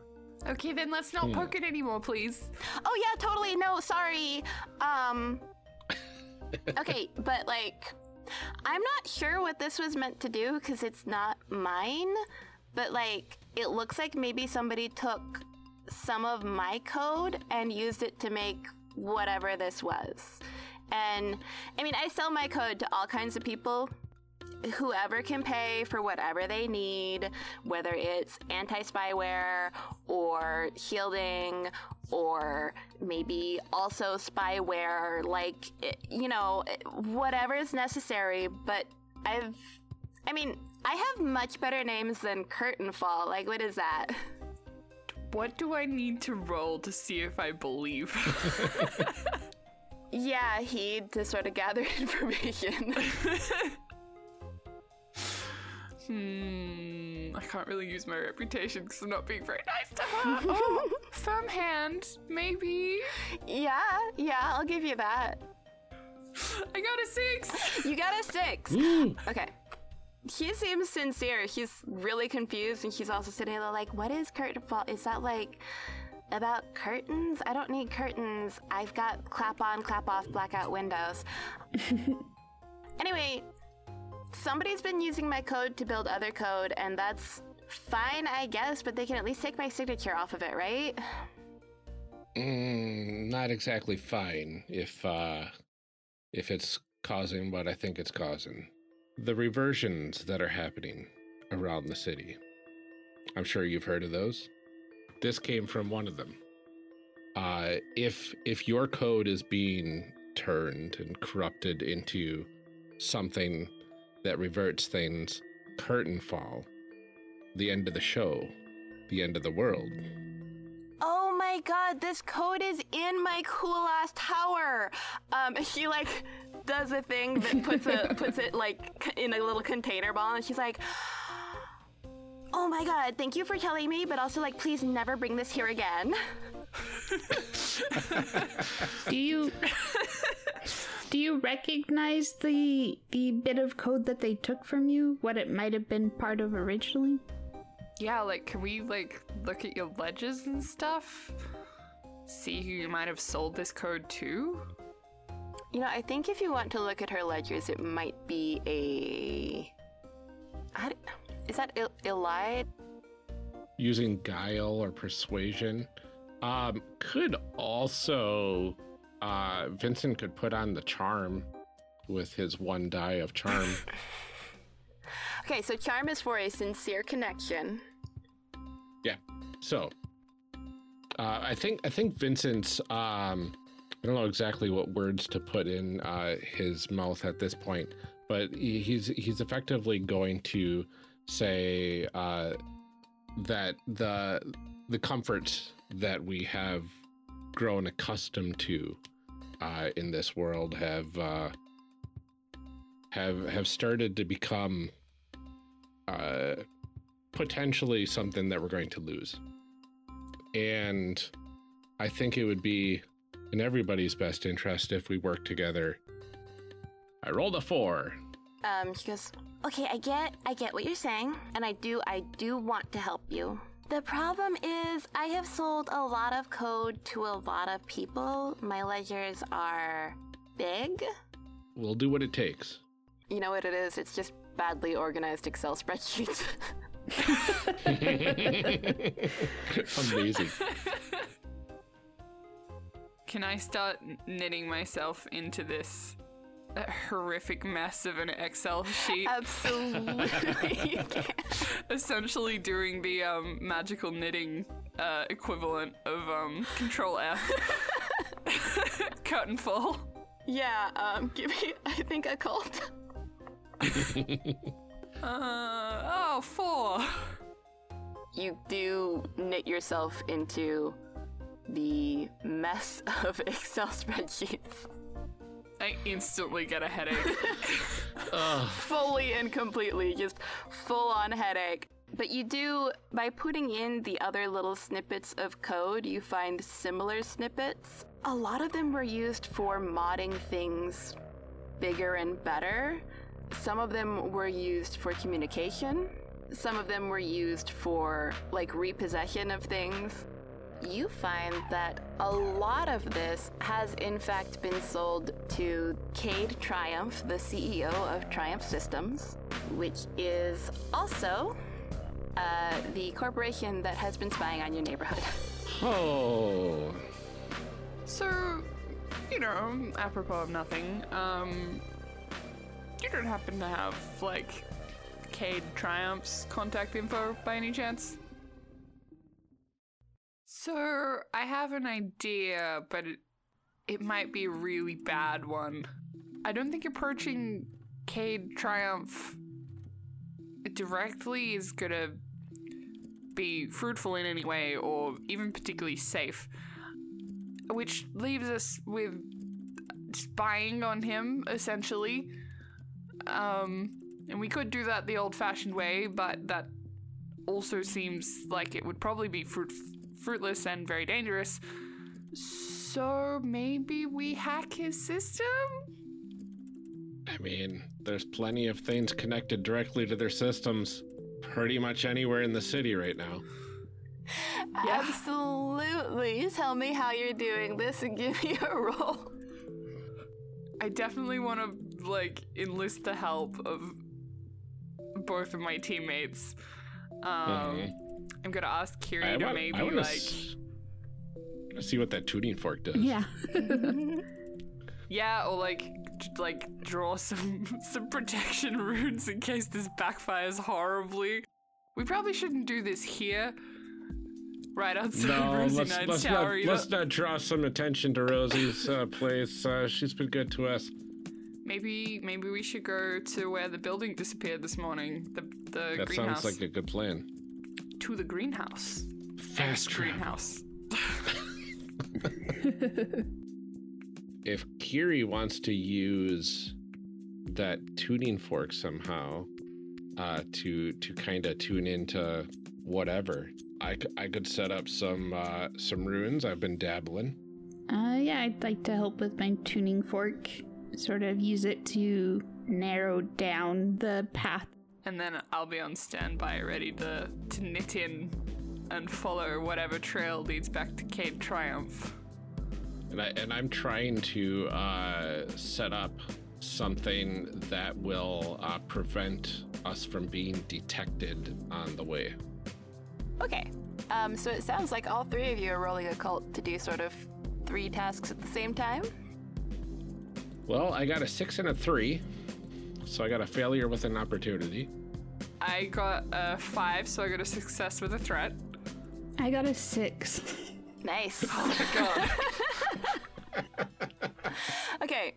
Okay, then let's not Hmm. poke it anymore, please. Oh yeah, totally. No, sorry. Um. okay, but like, I'm not sure what this was meant to do because it's not mine. But like, it looks like maybe somebody took some of my code and used it to make whatever this was. And I mean, I sell my code to all kinds of people. Whoever can pay for whatever they need, whether it's anti spyware or shielding or maybe also spyware, like, you know, whatever is necessary. But I've, I mean, I have much better names than Curtain Fall. Like, what is that? What do I need to roll to see if I believe? Yeah, he to sort of gather information. hmm. I can't really use my reputation because I'm not being very nice to her. oh, firm hand, maybe. yeah, yeah, I'll give you that. I got a six. You got a six. Okay. He seems sincere. He's really confused, and he's also sitting there like, "What is curtain fall? Is that like about curtains? I don't need curtains. I've got clap on, clap off, blackout windows." anyway, somebody's been using my code to build other code, and that's fine, I guess. But they can at least take my signature off of it, right? Mm, not exactly fine if uh if it's causing what I think it's causing. The reversions that are happening around the city. I'm sure you've heard of those. This came from one of them. Uh if if your code is being turned and corrupted into something that reverts things, curtain fall, the end of the show, the end of the world. Oh my god, this code is in my cool ass tower. Um, she like does a thing that puts a puts it like in a little container ball, and she's like, "Oh my god, thank you for telling me, but also like, please never bring this here again." Do you do you recognize the the bit of code that they took from you? What it might have been part of originally? Yeah, like, can we like look at your ledgers and stuff? See who you might have sold this code to? You know, I think if you want to look at her ledgers, it might be a. I d- Is that Il- Elide? using guile or persuasion um could also uh vincent could put on the charm with his one die of charm Okay, so charm is for a sincere connection. yeah so uh i think i think vincent's um i don't know exactly what words to put in uh his mouth at this point but he's he's effectively going to say uh that the the comforts that we have grown accustomed to uh, in this world have uh, have have started to become uh, potentially something that we're going to lose, and I think it would be in everybody's best interest if we work together. I rolled a four. Um, she goes, "Okay, I get, I get what you're saying, and I do, I do want to help you. The problem is, I have sold a lot of code to a lot of people. My ledgers are big. We'll do what it takes. You know what it is? It's just badly organized Excel spreadsheets. Amazing. Can I start knitting myself into this uh, horrific mess of an Excel sheet? Absolutely. Essentially doing the um, magical knitting uh, equivalent of um, Control F. Cut and fall. yeah. Um, give me, I think occult. Uh, oh, four. You do knit yourself into the mess of Excel spreadsheets. I instantly get a headache. Fully and completely, just full on headache. But you do, by putting in the other little snippets of code, you find similar snippets. A lot of them were used for modding things bigger and better. Some of them were used for communication. Some of them were used for like repossession of things. You find that a lot of this has in fact been sold to Cade Triumph, the CEO of Triumph Systems, which is also uh, the corporation that has been spying on your neighborhood. Oh. So, you know, apropos of nothing, um, you don't happen to have, like, Cade Triumph's contact info by any chance? So, I have an idea, but it, it might be a really bad one. I don't think approaching Cade Triumph directly is gonna be fruitful in any way or even particularly safe. Which leaves us with spying on him, essentially. Um, and we could do that the old fashioned way, but that also seems like it would probably be fruit- fruitless and very dangerous. So maybe we hack his system? I mean, there's plenty of things connected directly to their systems pretty much anywhere in the city right now. Absolutely. Tell me how you're doing this and give me a roll. I definitely want to like enlist the help of both of my teammates. Um, I'm gonna ask Kiri I to want- maybe I wanna like, s- Let's see what that tuning fork does. Yeah. yeah, or like, j- like draw some some protection runes in case this backfires horribly. We probably shouldn't do this here, right outside No, Rosie let's, Nine's let's, tower. not, either. let's not draw some attention to Rosie's uh, place. Uh, she's been good to us. Maybe maybe we should go to where the building disappeared this morning. The the That greenhouse. sounds like a good plan. To the greenhouse. Fast greenhouse. If Kiri wants to use that tuning fork somehow uh, to to kind of tune into whatever, I, c- I could set up some uh, some runes. I've been dabbling. Uh, yeah, I'd like to help with my tuning fork. Sort of use it to narrow down the path. And then I'll be on standby, ready to, to knit in and follow whatever trail leads back to Cade Triumph. And I and I'm trying to uh, set up something that will uh, prevent us from being detected on the way. Okay. Um, so it sounds like all three of you are rolling occult to do sort of three tasks at the same time. Well, I got a six and a three, so I got a failure with an opportunity. I got a five, so I got a success with a threat. I got a six. Nice. Oh my god. Okay.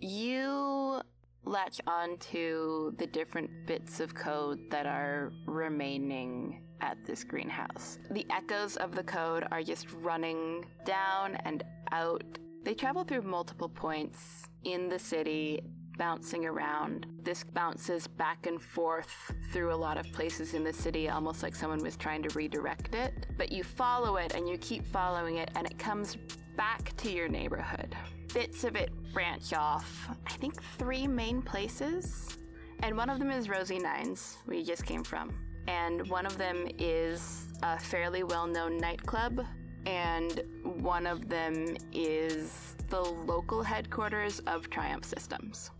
You latch onto the different bits of code that are remaining at this greenhouse. The echoes of the code are just running down and out. They travel through multiple points in the city, bouncing around. This bounces back and forth through a lot of places in the city, almost like someone was trying to redirect it. But you follow it and you keep following it, and it comes back to your neighborhood. Bits of it branch off, I think, three main places. And one of them is Rosie Nines, where you just came from. And one of them is a fairly well known nightclub. And one of them is the local headquarters of Triumph Systems.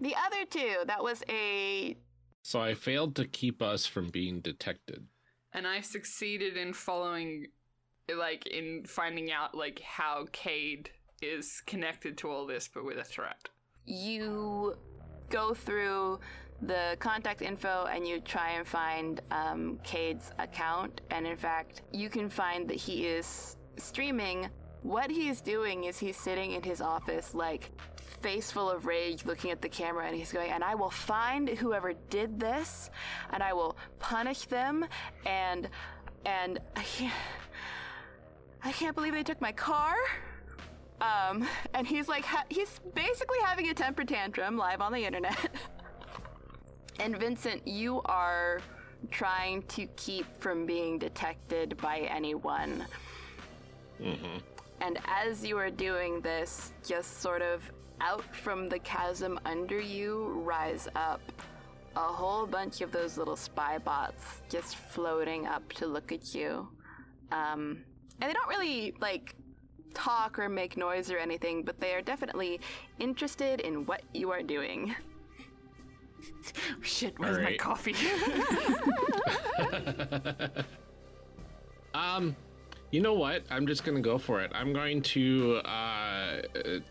The other two, that was a. So I failed to keep us from being detected. and I succeeded in following, like, in finding out, like, how Cade is connected to all this, but with a threat. You go through the contact info and you try and find um, Cade's account. And in fact, you can find that he is streaming. What he's doing is he's sitting in his office, like face full of rage looking at the camera and he's going, and I will find whoever did this and I will punish them and and I can't I can't believe they took my car. Um, and he's like, ha- he's basically having a temper tantrum live on the internet. and Vincent, you are trying to keep from being detected by anyone. Mm-hmm. And as you are doing this, just sort of out from the chasm under you rise up a whole bunch of those little spy bots just floating up to look at you. Um, and they don't really like talk or make noise or anything, but they are definitely interested in what you are doing. Shit, where's my coffee? Um, you know what? I'm just gonna go for it. I'm going to uh,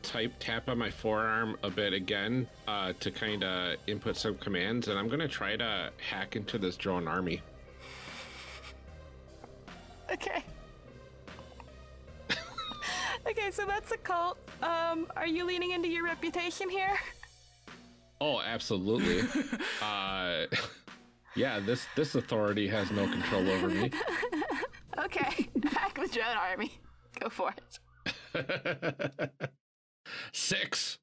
type tap on my forearm a bit again uh, to kind of input some commands, and I'm gonna try to hack into this drone army. Okay. okay, so that's occult. Um, are you leaning into your reputation here? Oh, absolutely. uh, yeah, this this authority has no control over me. okay, hack the drone army. Go for it. Six.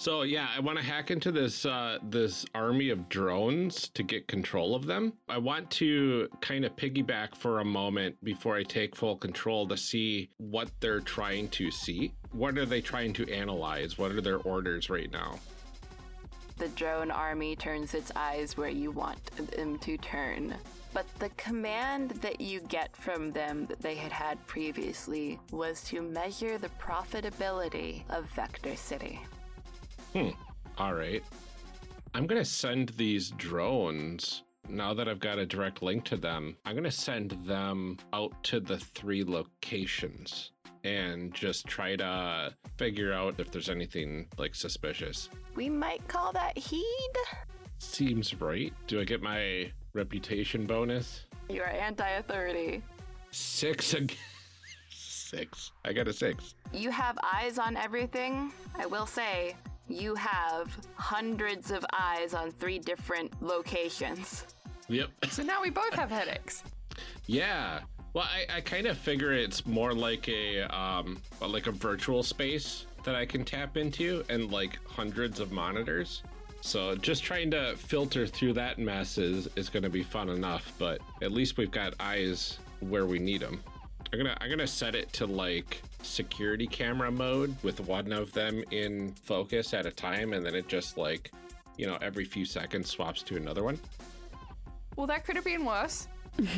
So yeah, I want to hack into this uh, this army of drones to get control of them. I want to kind of piggyback for a moment before I take full control to see what they're trying to see. What are they trying to analyze? What are their orders right now? The drone army turns its eyes where you want them to turn. But the command that you get from them that they had had previously was to measure the profitability of Vector City. Hmm. All right. I'm going to send these drones, now that I've got a direct link to them, I'm going to send them out to the three locations and just try to figure out if there's anything like suspicious. We might call that heed. Seems right. Do I get my reputation bonus? You are anti authority. Six again. Six. I got a six. You have eyes on everything. I will say, you have hundreds of eyes on three different locations. Yep. so now we both have headaches. Yeah. Well, I, I kind of figure it's more like a um like a virtual space that I can tap into and like hundreds of monitors. So just trying to filter through that mess is, is going to be fun enough, but at least we've got eyes where we need them. I'm gonna I'm gonna set it to like security camera mode with one of them in focus at a time, and then it just like you know every few seconds swaps to another one. Well, that could have been worse.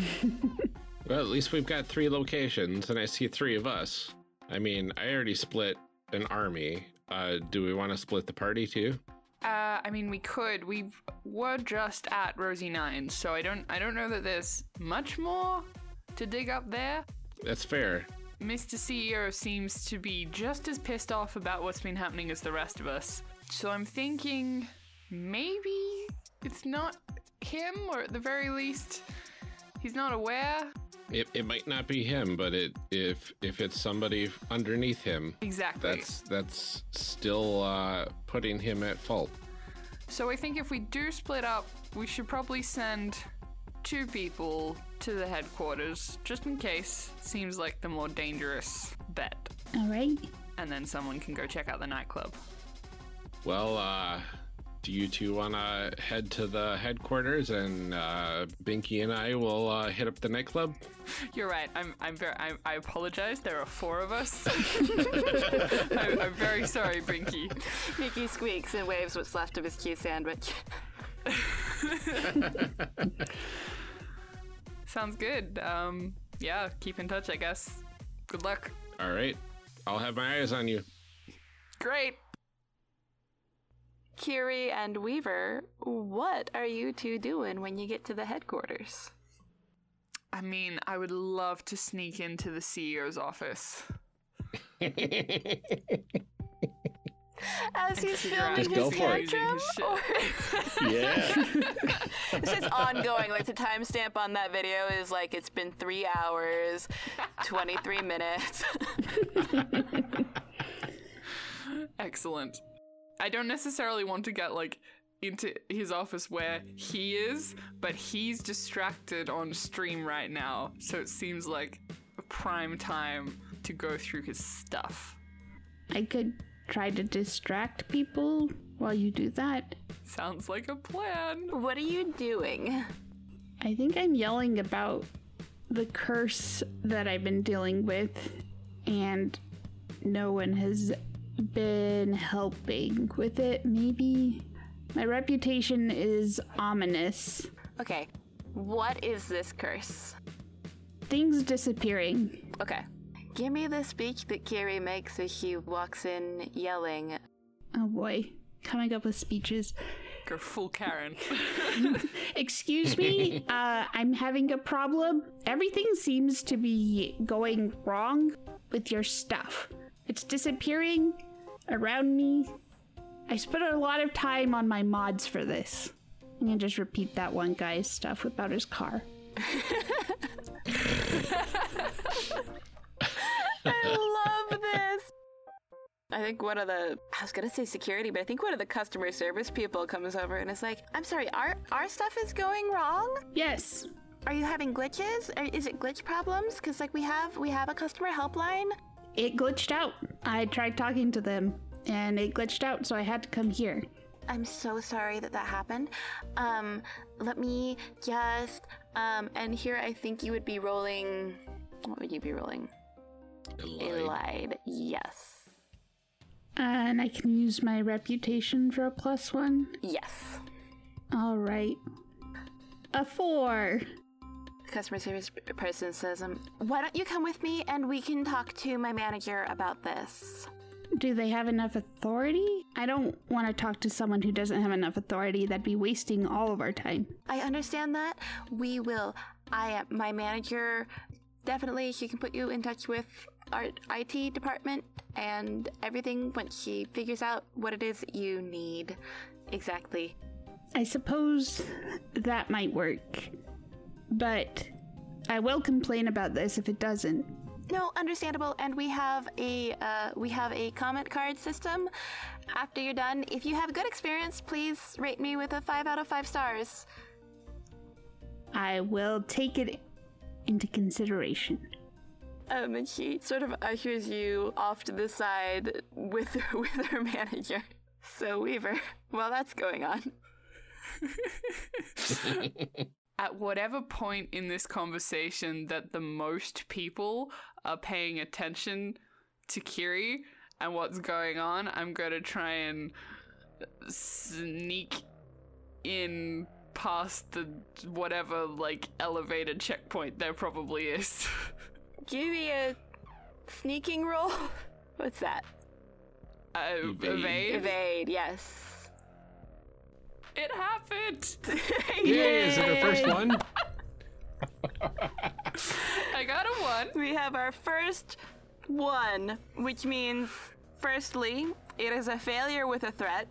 Well, at least we've got three locations, and I see three of us. I mean, I already split an army. Uh, do we want to split the party too? Uh, I mean, we could. We were just at Rosie Nine, so I don't. I don't know that there's much more to dig up there. That's fair. Mr. CEO seems to be just as pissed off about what's been happening as the rest of us. So I'm thinking maybe it's not him, or at the very least, he's not aware. It, it might not be him, but it if if it's somebody underneath him, Exactly. that's that's still uh, putting him at fault. So I think if we do split up, we should probably send two people to the headquarters, just in case. Seems like the more dangerous bet. All right. And then someone can go check out the nightclub. Well, uh, do you two want to head to the headquarters, and uh, Binky and I will uh, hit up the nightclub? You're right. I'm. I'm very. I, I apologize. There are four of us. I'm, I'm very sorry, Binky. Mickey squeaks and waves what's left of his Q sandwich. Sounds good. Um. Yeah. Keep in touch. I guess. Good luck. All right, I'll have my eyes on you. Great. Kiri and Weaver, what are you two doing when you get to the headquarters? I mean, I would love to sneak into the CEO's office. As he's filming his tantrum? his yeah. It says ongoing. Like the timestamp on that video is like it's been three hours, 23 minutes. Excellent. I don't necessarily want to get like into his office where he is, but he's distracted on stream right now, so it seems like a prime time to go through his stuff. I could try to distract people while you do that. Sounds like a plan. What are you doing? I think I'm yelling about the curse that I've been dealing with, and no one has been helping with it. Maybe my reputation is ominous. Okay, what is this curse? Things disappearing. Okay. Give me the speech that Kiri makes as she walks in yelling. Oh boy, coming up with speeches. Go full Karen. Excuse me, uh, I'm having a problem. Everything seems to be going wrong with your stuff. It's disappearing around me. I spent a lot of time on my mods for this. I'm gonna just repeat that one guy's stuff about his car. I love this. I think one of the I was gonna say security, but I think one of the customer service people comes over and is like, "I'm sorry, our our stuff is going wrong. Yes. Are you having glitches? Or is it glitch problems? Because like we have we have a customer helpline. It glitched out. I tried talking to them, and it glitched out, so I had to come here. I'm so sorry that that happened. Um, let me just um, and here I think you would be rolling. What would you be rolling? A Elide. Yes. And I can use my reputation for a plus one. Yes. All right. A four. Customer service person says, um, "Why don't you come with me and we can talk to my manager about this?" Do they have enough authority? I don't want to talk to someone who doesn't have enough authority. That'd be wasting all of our time. I understand that. We will. I my manager definitely she can put you in touch with our IT department and everything once she figures out what it is that you need exactly. I suppose that might work. But I will complain about this if it doesn't. No, understandable. And we have a uh, we have a comment card system. After you're done, if you have a good experience, please rate me with a five out of five stars. I will take it into consideration. Um, and she sort of ushers you off to the side with with her manager. So Weaver, while that's going on, At whatever point in this conversation that the most people are paying attention to Kiri and what's going on, I'm going to try and sneak in past the whatever like elevated checkpoint there probably is. give me a sneaking roll. What's that? Uh, evade. Evade. Yes. It happened. Yay, is it our first one? I got a one. We have our first one, which means, firstly, it is a failure with a threat.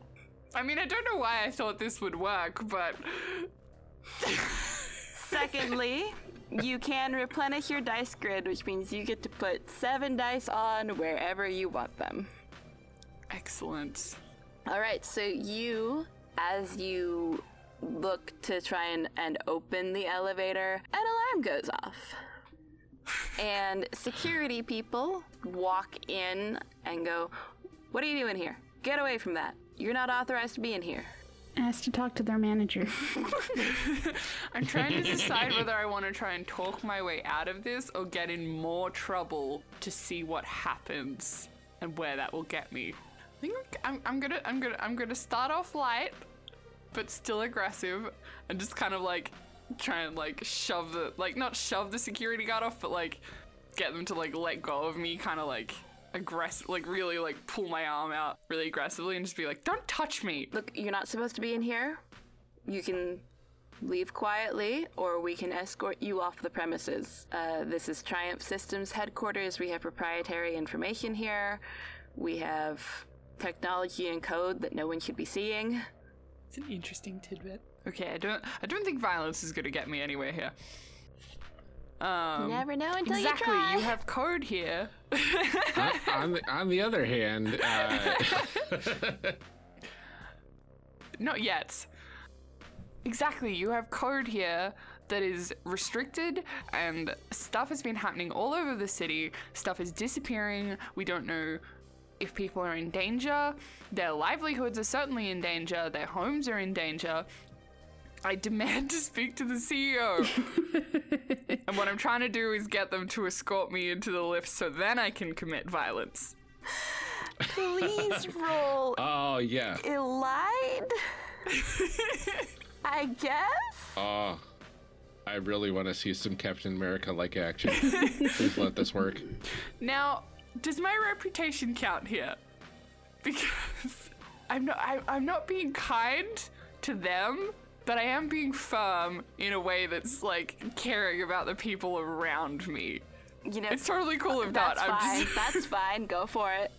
I mean, I don't know why I thought this would work, but Secondly, you can replenish your dice grid, which means you get to put seven dice on wherever you want them. excellent. All right, so you, as you look to try and, and open the elevator, an alarm goes off. And security people walk in and go, What are you doing here? Get away from that. You're not authorized to be in here. Asked to talk to their manager. I'm trying to decide whether I want to try and talk my way out of this or get in more trouble to see what happens and where that will get me. Think I'm, I'm gonna I'm gonna I'm gonna start off light, but still aggressive, and just kind of like try and like shove the like not shove the security guard off, but like get them to like let go of me, kind of like aggressive, like really like pull my arm out really aggressively and just be like, "Don't touch me." Look, you're not supposed to be in here. You can leave quietly, or we can escort you off the premises. Uh, this is Triumph Systems headquarters. We have proprietary information here. We have technology and code that no one should be seeing. It's an interesting tidbit. Okay, I don't I don't think violence is gonna get me anywhere here. Um, Never know until you exactly. try. You have code here. on, on the, on the other hand, uh, Not yet. Exactly. You have code here that is restricted, and stuff has been happening all over the city. Stuff is disappearing. We don't know if people are in danger. Their livelihoods are certainly in danger. Their homes are in danger. I demand to speak to the CEO. and what I'm trying to do is get them to escort me into the lift so then I can commit violence. Please roll oh yeah. Elide. I guess. Oh, I really want to see some Captain America like action. Please let this work. Now, does my reputation count here? Because I'm not I, I'm not being kind to them, but I am being firm in a way that's like caring about the people around me. You know, It's totally cool if that's not. I'm fine. just That's fine. Go for it.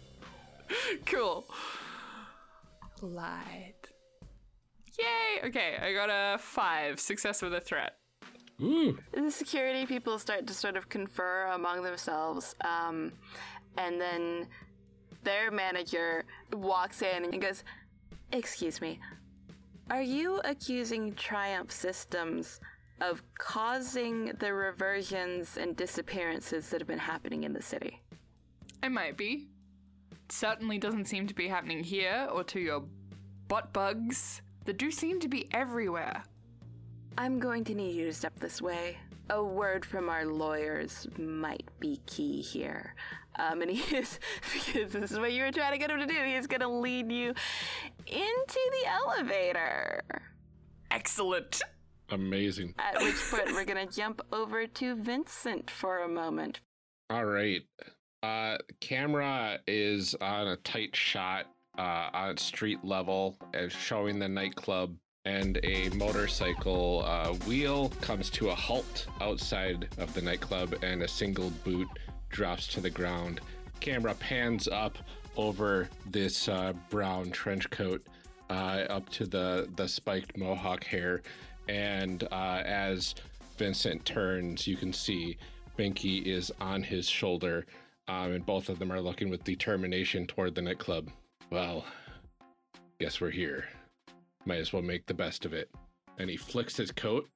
cool. Lied. Yay! Okay, I got a five. Success with a threat. Ooh. The security people start to sort of confer among themselves, um, and then their manager walks in and goes, "Excuse me, are you accusing Triumph Systems of causing the reversions and disappearances that have been happening in the city?" I might be. Certainly doesn't seem to be happening here or to your butt bugs that do seem to be everywhere. I'm going to need you to step this way. A word from our lawyers might be key here. Um, and he is, because this is what you were trying to get him to do, he's going to lead you into the elevator. Excellent. Amazing. At which point, we're going to jump over to Vincent for a moment. All right. Uh, camera is on a tight shot uh, on street level and showing the nightclub. And a motorcycle uh, wheel comes to a halt outside of the nightclub, and a single boot drops to the ground. Camera pans up over this uh, brown trench coat uh, up to the, the spiked mohawk hair. And uh, as Vincent turns, you can see Binky is on his shoulder, um, and both of them are looking with determination toward the nightclub. Well, guess we're here. Might as well make the best of it. And he flicks his coat,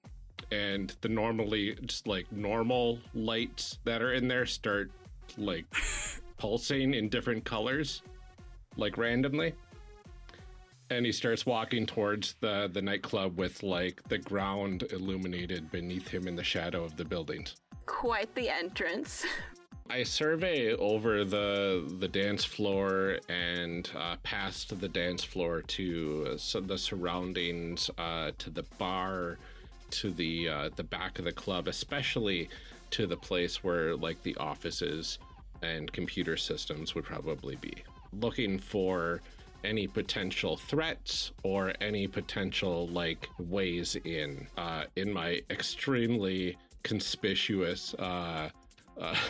and the normally just like normal lights that are in there start like pulsing in different colors, like randomly. And he starts walking towards the the nightclub with like the ground illuminated beneath him in the shadow of the buildings. Quite the entrance. I survey over the the dance floor and uh, past the dance floor to uh, so the surroundings, uh, to the bar, to the uh, the back of the club, especially to the place where like the offices and computer systems would probably be. Looking for any potential threats or any potential like ways in. Uh, in my extremely conspicuous. Uh, uh,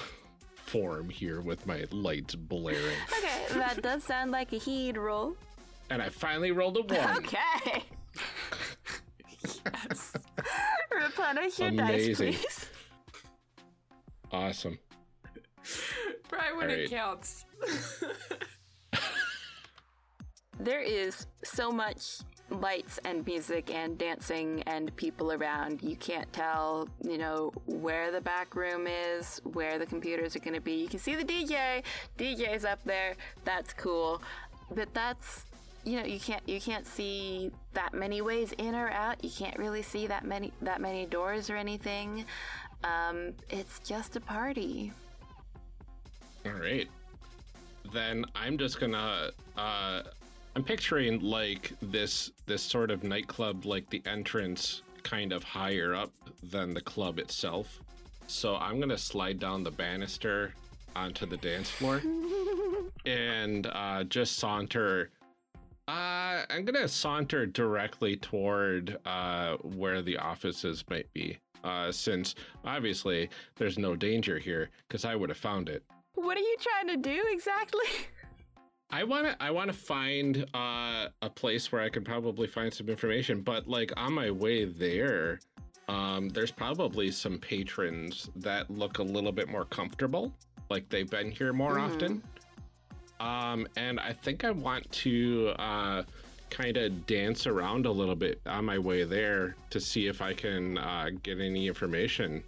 form here with my lights blaring. Okay, that does sound like a heed roll. And I finally rolled a one. Okay. yes. Replenish your Amazing. dice, please. Awesome. Probably when All it counts. There is so much lights and music and dancing and people around. You can't tell, you know, where the back room is, where the computers are going to be. You can see the DJ. DJ's up there. That's cool. But that's you know, you can't you can't see that many ways in or out. You can't really see that many that many doors or anything. Um, it's just a party. All right. Then I'm just gonna. Uh, I'm picturing like this this sort of nightclub, like the entrance kind of higher up than the club itself. So I'm gonna slide down the banister onto the dance floor and uh, just saunter. Uh, I'm gonna saunter directly toward uh, where the offices might be, uh, since obviously there's no danger here, because I would have found it. What are you trying to do exactly? I want to I want to find uh, a place where I can probably find some information, but like on my way there, Um, there's probably some patrons that look a little bit more comfortable, like they've been here more Mhm. often. Um, and I think I want to uh, kind of dance around a little bit on my way there to see if I can uh, get any information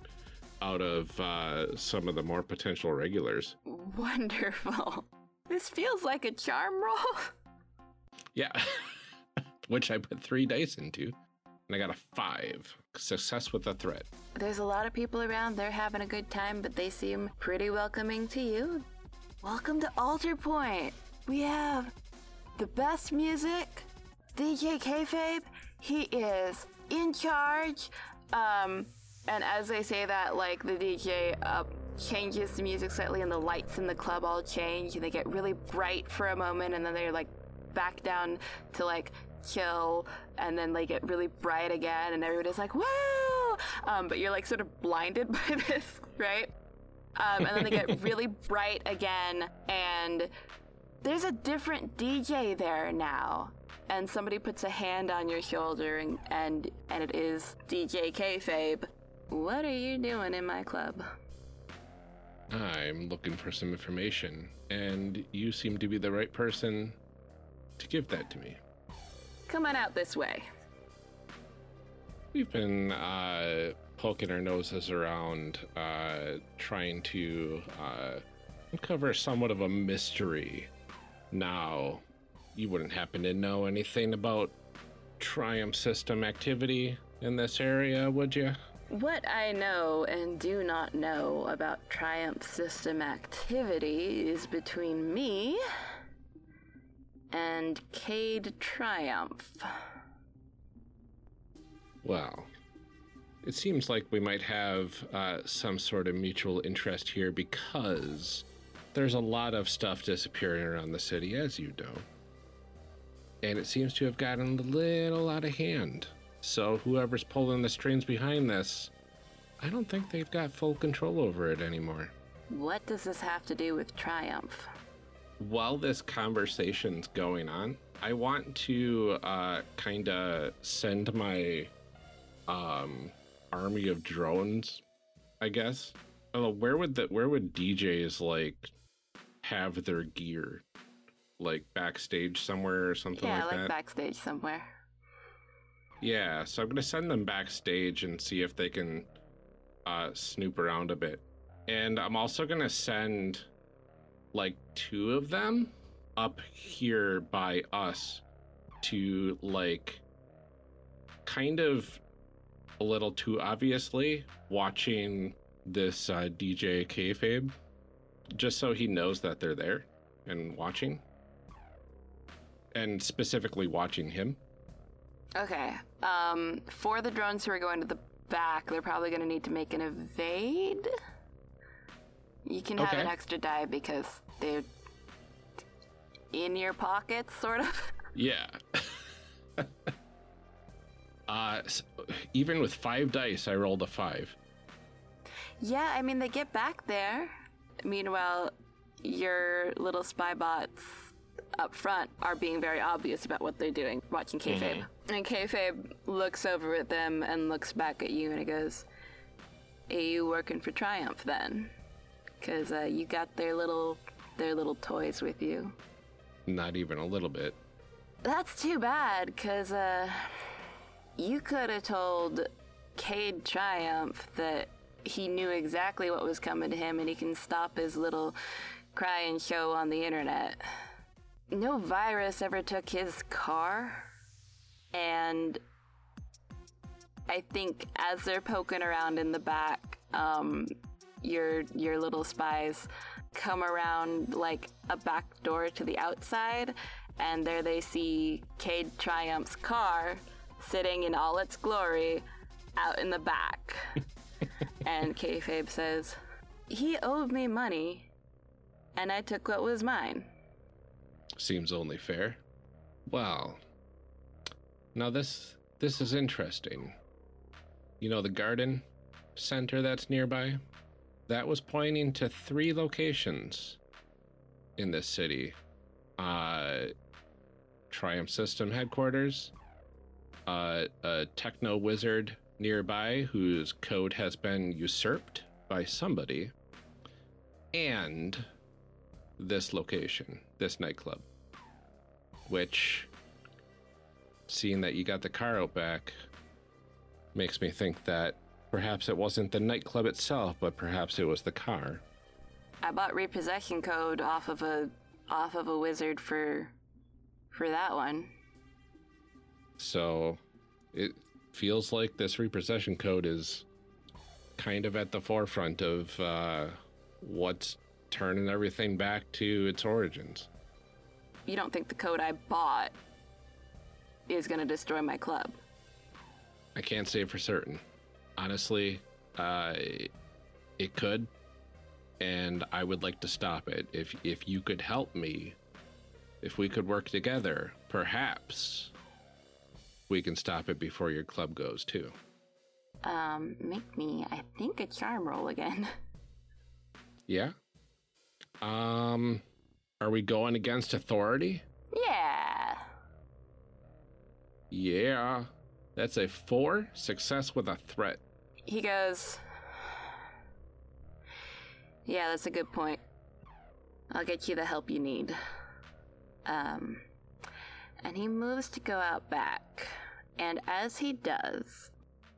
out of uh, some of the more potential regulars. Wonderful. This feels like a charm roll. Yeah, which I put three dice into, and I got a five. Success with a threat. There's a lot of people around. They're having a good time, but they seem pretty welcoming to you. Welcome to Alter Point. We have the best music. DJ Kayfabe, he is in charge. Um, and as they say that, like the DJ uh, changes the music slightly, and the lights in the club all change, and they get really bright for a moment, and then they're like back down to like chill, and then they get really bright again, and everybody's like, "Woo!" Um, but you're like sort of blinded by this, right? Um, and then they get really bright again, and there's a different DJ there now. And somebody puts a hand on your shoulder, and and, and it is DJ Kayfabe. What are you doing in my club? I'm looking for some information, and you seem to be the right person to give that to me. Come on out this way. We've been uh, poking our noses around, uh, trying to uh, uncover somewhat of a mystery. Now, you wouldn't happen to know anything about Triumph system activity in this area, would you? What I know and do not know about Triumph system activity is between me and Cade Triumph. Well, it seems like we might have uh, some sort of mutual interest here because there's a lot of stuff disappearing around the city, as you know. And it seems to have gotten a little out of hand. So, whoever's pulling the strings behind this, I don't think they've got full control over it anymore. What does this have to do with Triumph? While this conversation's going on, I want to uh, kind of send my um, army of drones, I guess. Oh, where would the where would DJs like have their gear? Like backstage somewhere or something yeah, like like that? Yeah, like backstage somewhere. Yeah, so I'm gonna send them backstage and see if they can uh, snoop around a bit. And I'm also gonna send like two of them up here by us to like kind of a little too obviously watching this uh, DJ kayfabe, just so he knows that they're there and watching, and specifically watching him. Okay. Um, for the drones who are going to the back, they're probably going to need to make an evade. You can have Okay. an extra die because they're in your pockets, sort of. Yeah. uh, even with five dice, I rolled a five. Yeah, I mean, they get back there. Meanwhile, your little spy bots up front are being very obvious about what they're doing, watching Kayfabe. And Kayfabe looks over at them and looks back at you and he goes, Are you working for Triumph then? Because uh, you got their little, their little toys with you. Not even a little bit. That's too bad, because uh, you could have told Cade Triumph that he knew exactly what was coming to him and he can stop his little cry and show on the internet. No virus ever took his car, and I think as they're poking around in the back, um, your your little spies come around like a back door to the outside, and there they see Cade Triumph's car sitting in all its glory out in the back. and Kayfabe says, He owed me money, and I took what was mine. Seems only fair. Well, now this this is interesting. You know the garden center that's nearby? That was pointing to three locations in this city. Uh Triumph System headquarters, uh, a techno wizard nearby whose code has been usurped by somebody, and this location, this nightclub, which, seeing that you got the car out back, makes me think that perhaps it wasn't the nightclub itself, but perhaps it was the car. I bought repossession code off of a off of a wizard for for that one. So it feels like this repossession code is kind of at the forefront of uh, what's turning everything back to its origins. You don't think the code I bought is going to destroy my club? I can't say for certain. Honestly, uh, it could, and I would like to stop it. If if you could help me, if we could work together, perhaps we can stop it before your club goes too. Um, make me, I think, a charm roll again. Yeah. Um, are we going against authority? Yeah. Yeah. That's a four. Success with a threat. He goes, Yeah, that's a good point. I'll get you the help you need. Um, and he moves to go out back. And as he does,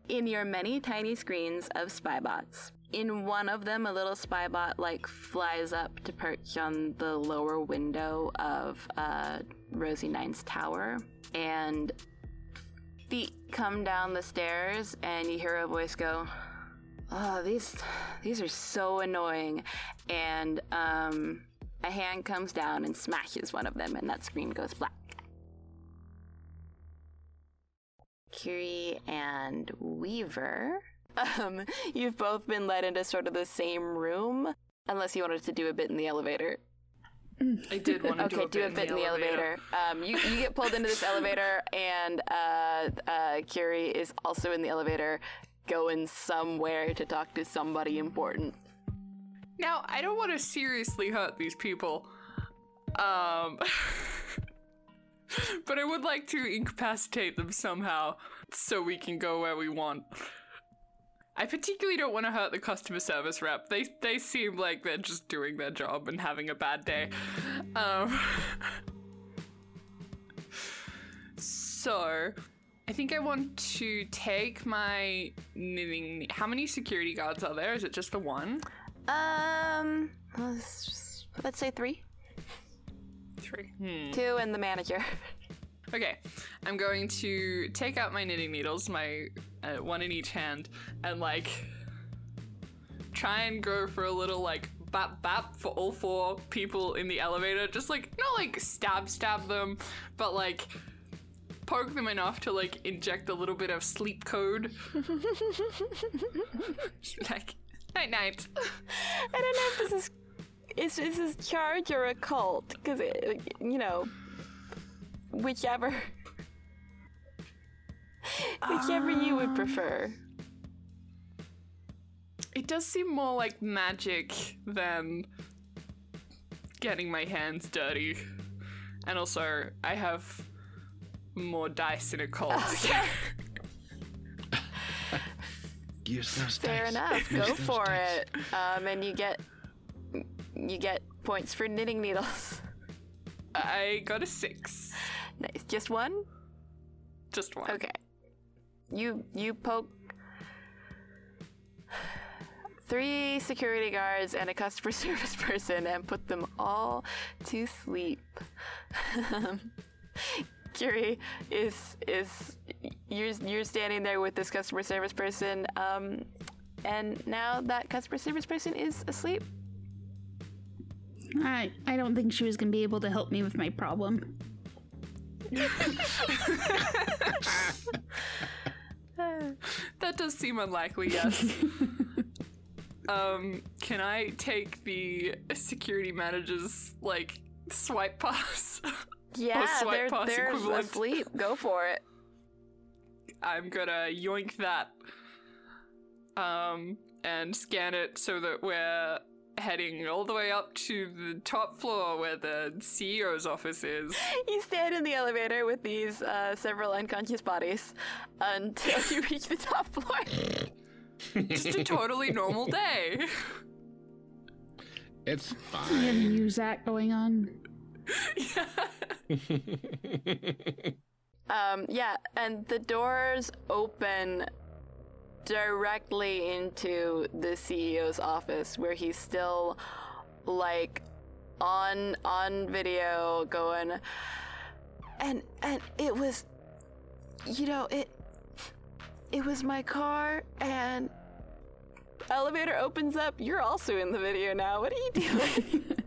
in your many tiny screens of spybots, in one of them, a little spybot like flies up to perch on the lower window of uh, Rosie Nine's tower, and feet come down the stairs, and you hear a voice go, "Oh, these these are so annoying," and um, a hand comes down and smashes one of them, and that screen goes black. Curie and Weaver. Um, you've both been led into sort of the same room, unless you wanted to do a bit in the elevator. I did want to okay, do a bit, do a bit in the elevator. Um, you, you get pulled into this elevator, and uh, uh, Curie is also in the elevator, going somewhere to talk to somebody important. Now, I don't want to seriously hurt these people. Um but I would like to incapacitate them somehow so we can go where we want. I particularly don't want to hurt the customer service rep. They they seem like they're just doing their job and having a bad day. Um So, I think I want to take my knitting. How many security guards are there? Is it just the one? Um, let's, let's say three. Three. Hmm. Two and the manager. Okay, I'm going to take out my knitting needles, my uh, one in each hand, and like try and go for a little like bap bap for all four people in the elevator. Just like not like stab stab them, but like poke them enough to like inject a little bit of sleep code. like night night. I don't know if this is is is this charge or occult because you know whichever whichever you would prefer. It does seem more like magic than getting my hands dirty. And also, I have more dice in occult. Okay. Use those Fair dice. enough. Use Go for dice. it. Um, and you get you get points for knitting needles. I got a six. Nice. Just one? Just one. Okay. You you poke three security guards and a customer service person and put them all to sleep. Curie is is you're you're standing there with this customer service person, um, and now that customer service person is asleep. I I don't think she was gonna be able to help me with my problem. that does seem unlikely, yes. um, can I take the security manager's like swipe pass? Yeah, Or swipe they're pass they're equivalent? asleep. Go for it. I'm gonna yoink that um and scan it so that we're heading all the way up to the top floor where the CEO's office is. You stand in the elevator with these uh, several unconscious bodies until you reach the top floor. Just a totally normal day. It's We have fine. Muzak going on. yeah. Um, yeah, and the doors open directly into the CEO's office where he's still like on on video going and and it was you know it it was my car and elevator opens up. You're also in the video now. What are you doing?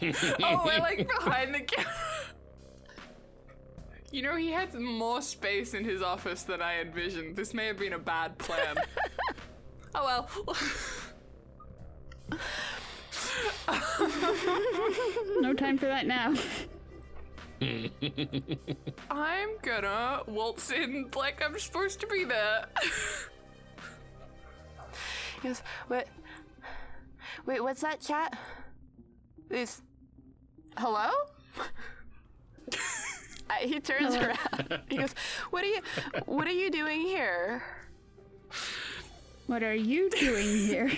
Oh, we're like behind the camera. You know, he had more space in his office than I envisioned. This may have been a bad plan. oh well. No time for that now. I'm gonna waltz in like I'm supposed to be there. Yes, goes, what? Wait, what's that chat? This. hello? I, he turns around. He goes, "What are you? What are you doing here?" What are you doing here?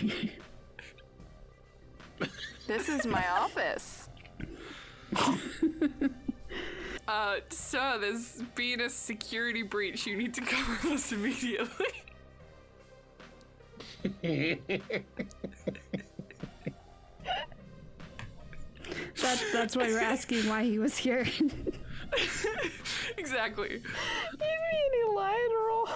This is my office. Uh, sir, there's been a security breach. You need to come with us immediately. That, that's why we're asking why he was here. exactly. Any line roll?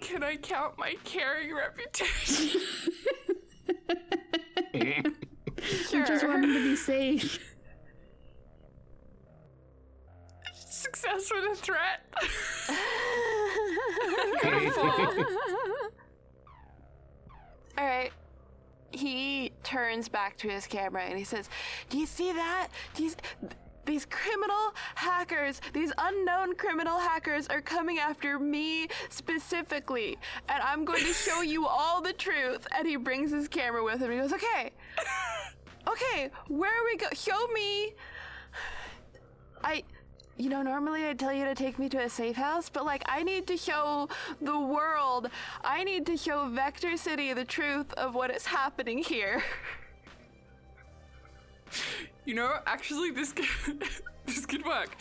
Can I count my caring reputation? I just want him to be safe. Success with a threat. All right. He turns back to his camera and he says, "Do you see that? Do you, these criminal hackers, these unknown criminal hackers are coming after me specifically, and I'm going to show you all the truth." And he brings his camera with him. He goes, "Okay, okay, where are we go? Show me." I, you know, normally I'd tell you to take me to a safe house, but like I need to show the world, I need to show Vector City the truth of what is happening here. You know, actually, this could, this could work.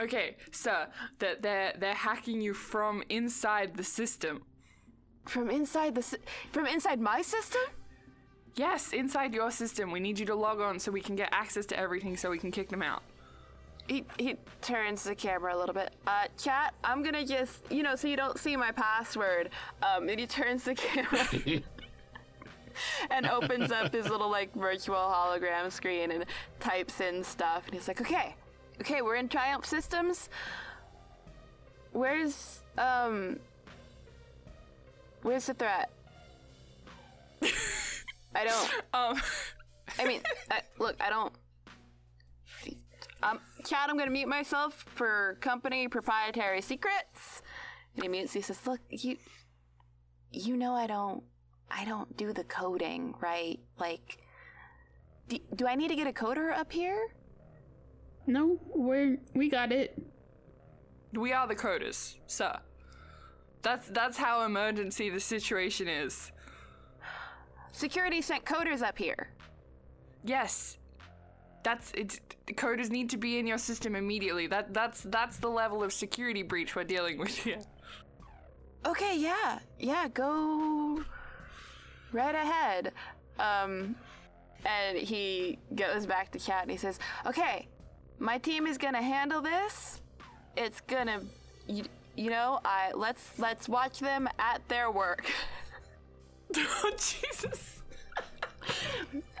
Okay, sir, that they're they're hacking you from inside the system. From inside the sy- from inside my system? Yes, inside your system. We need you to log on so we can get access to everything, so we can kick them out. He he turns the camera a little bit. Uh, chat, I'm gonna just you know so you don't see my password. Um, and he turns the camera. and opens up his little like virtual hologram screen and types in stuff and he's like okay okay we're in triumph systems where's um where's the threat i don't um i mean I, look i don't um chad i'm gonna mute myself for company proprietary secrets and he mutes he says look you you know i don't I don't do the coding, right? Like, do, do I need to get a coder up here? No, we're we got it. We are the coders, sir. That's that's how emergency the situation is. Security sent coders up here. Yes. That's it's coders need to be in your system immediately. That that's that's the level of security breach we're dealing with here. Okay, yeah, yeah, go right ahead. Um, and he goes back to chat and he says, "Okay, my team is gonna handle this. It's gonna, you, you know, I let's let's watch them at their work." oh Jesus!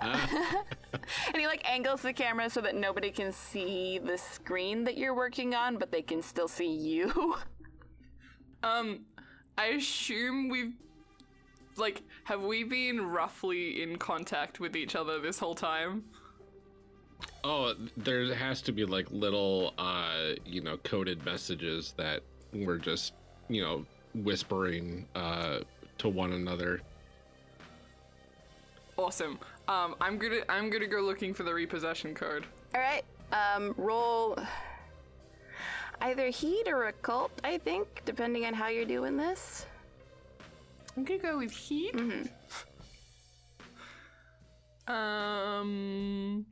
and he like angles the camera so that nobody can see the screen that you're working on, but they can still see you. Um, I assume we've like have we been roughly in contact with each other this whole time? Oh, there has to be like little, uh, you know, coded messages that we're just, you know, whispering uh, to one another. Awesome. Um, I'm gonna I'm gonna go looking for the repossession card. All right. Um, roll either heed or occult, I think, depending on how you're doing this. I'm gonna go with heed. Um,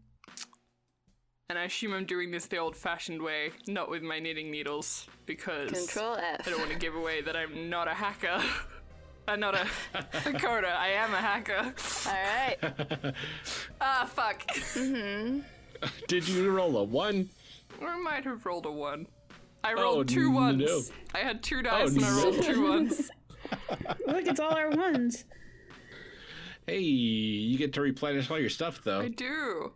and I assume I'm doing this the old-fashioned way, not with my knitting needles, because Control F. I don't want to give away that I'm not a hacker. I'm not a Dakota. I am a hacker. All right. Ah, fuck. Mm-hmm. Did you roll a one? Or I might have rolled a one. I Oh, rolled two ones. no. I had two dice Oh, and I rolled two ones. Look, it's all our ones. Hey, you get to replenish all your stuff though. I do.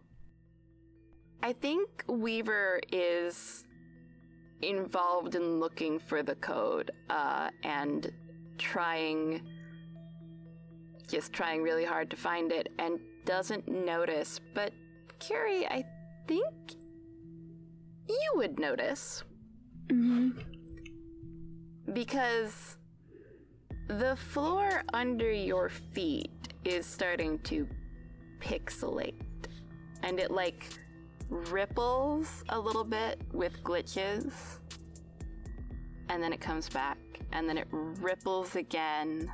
I think Weaver is involved in looking for the code uh, and trying, just trying really hard to find it and doesn't notice. But Curie, I think you would notice. Mm-hmm. Because the floor under your feet is starting to pixelate. And it like ripples a little bit with glitches. And then it comes back. And then it ripples again.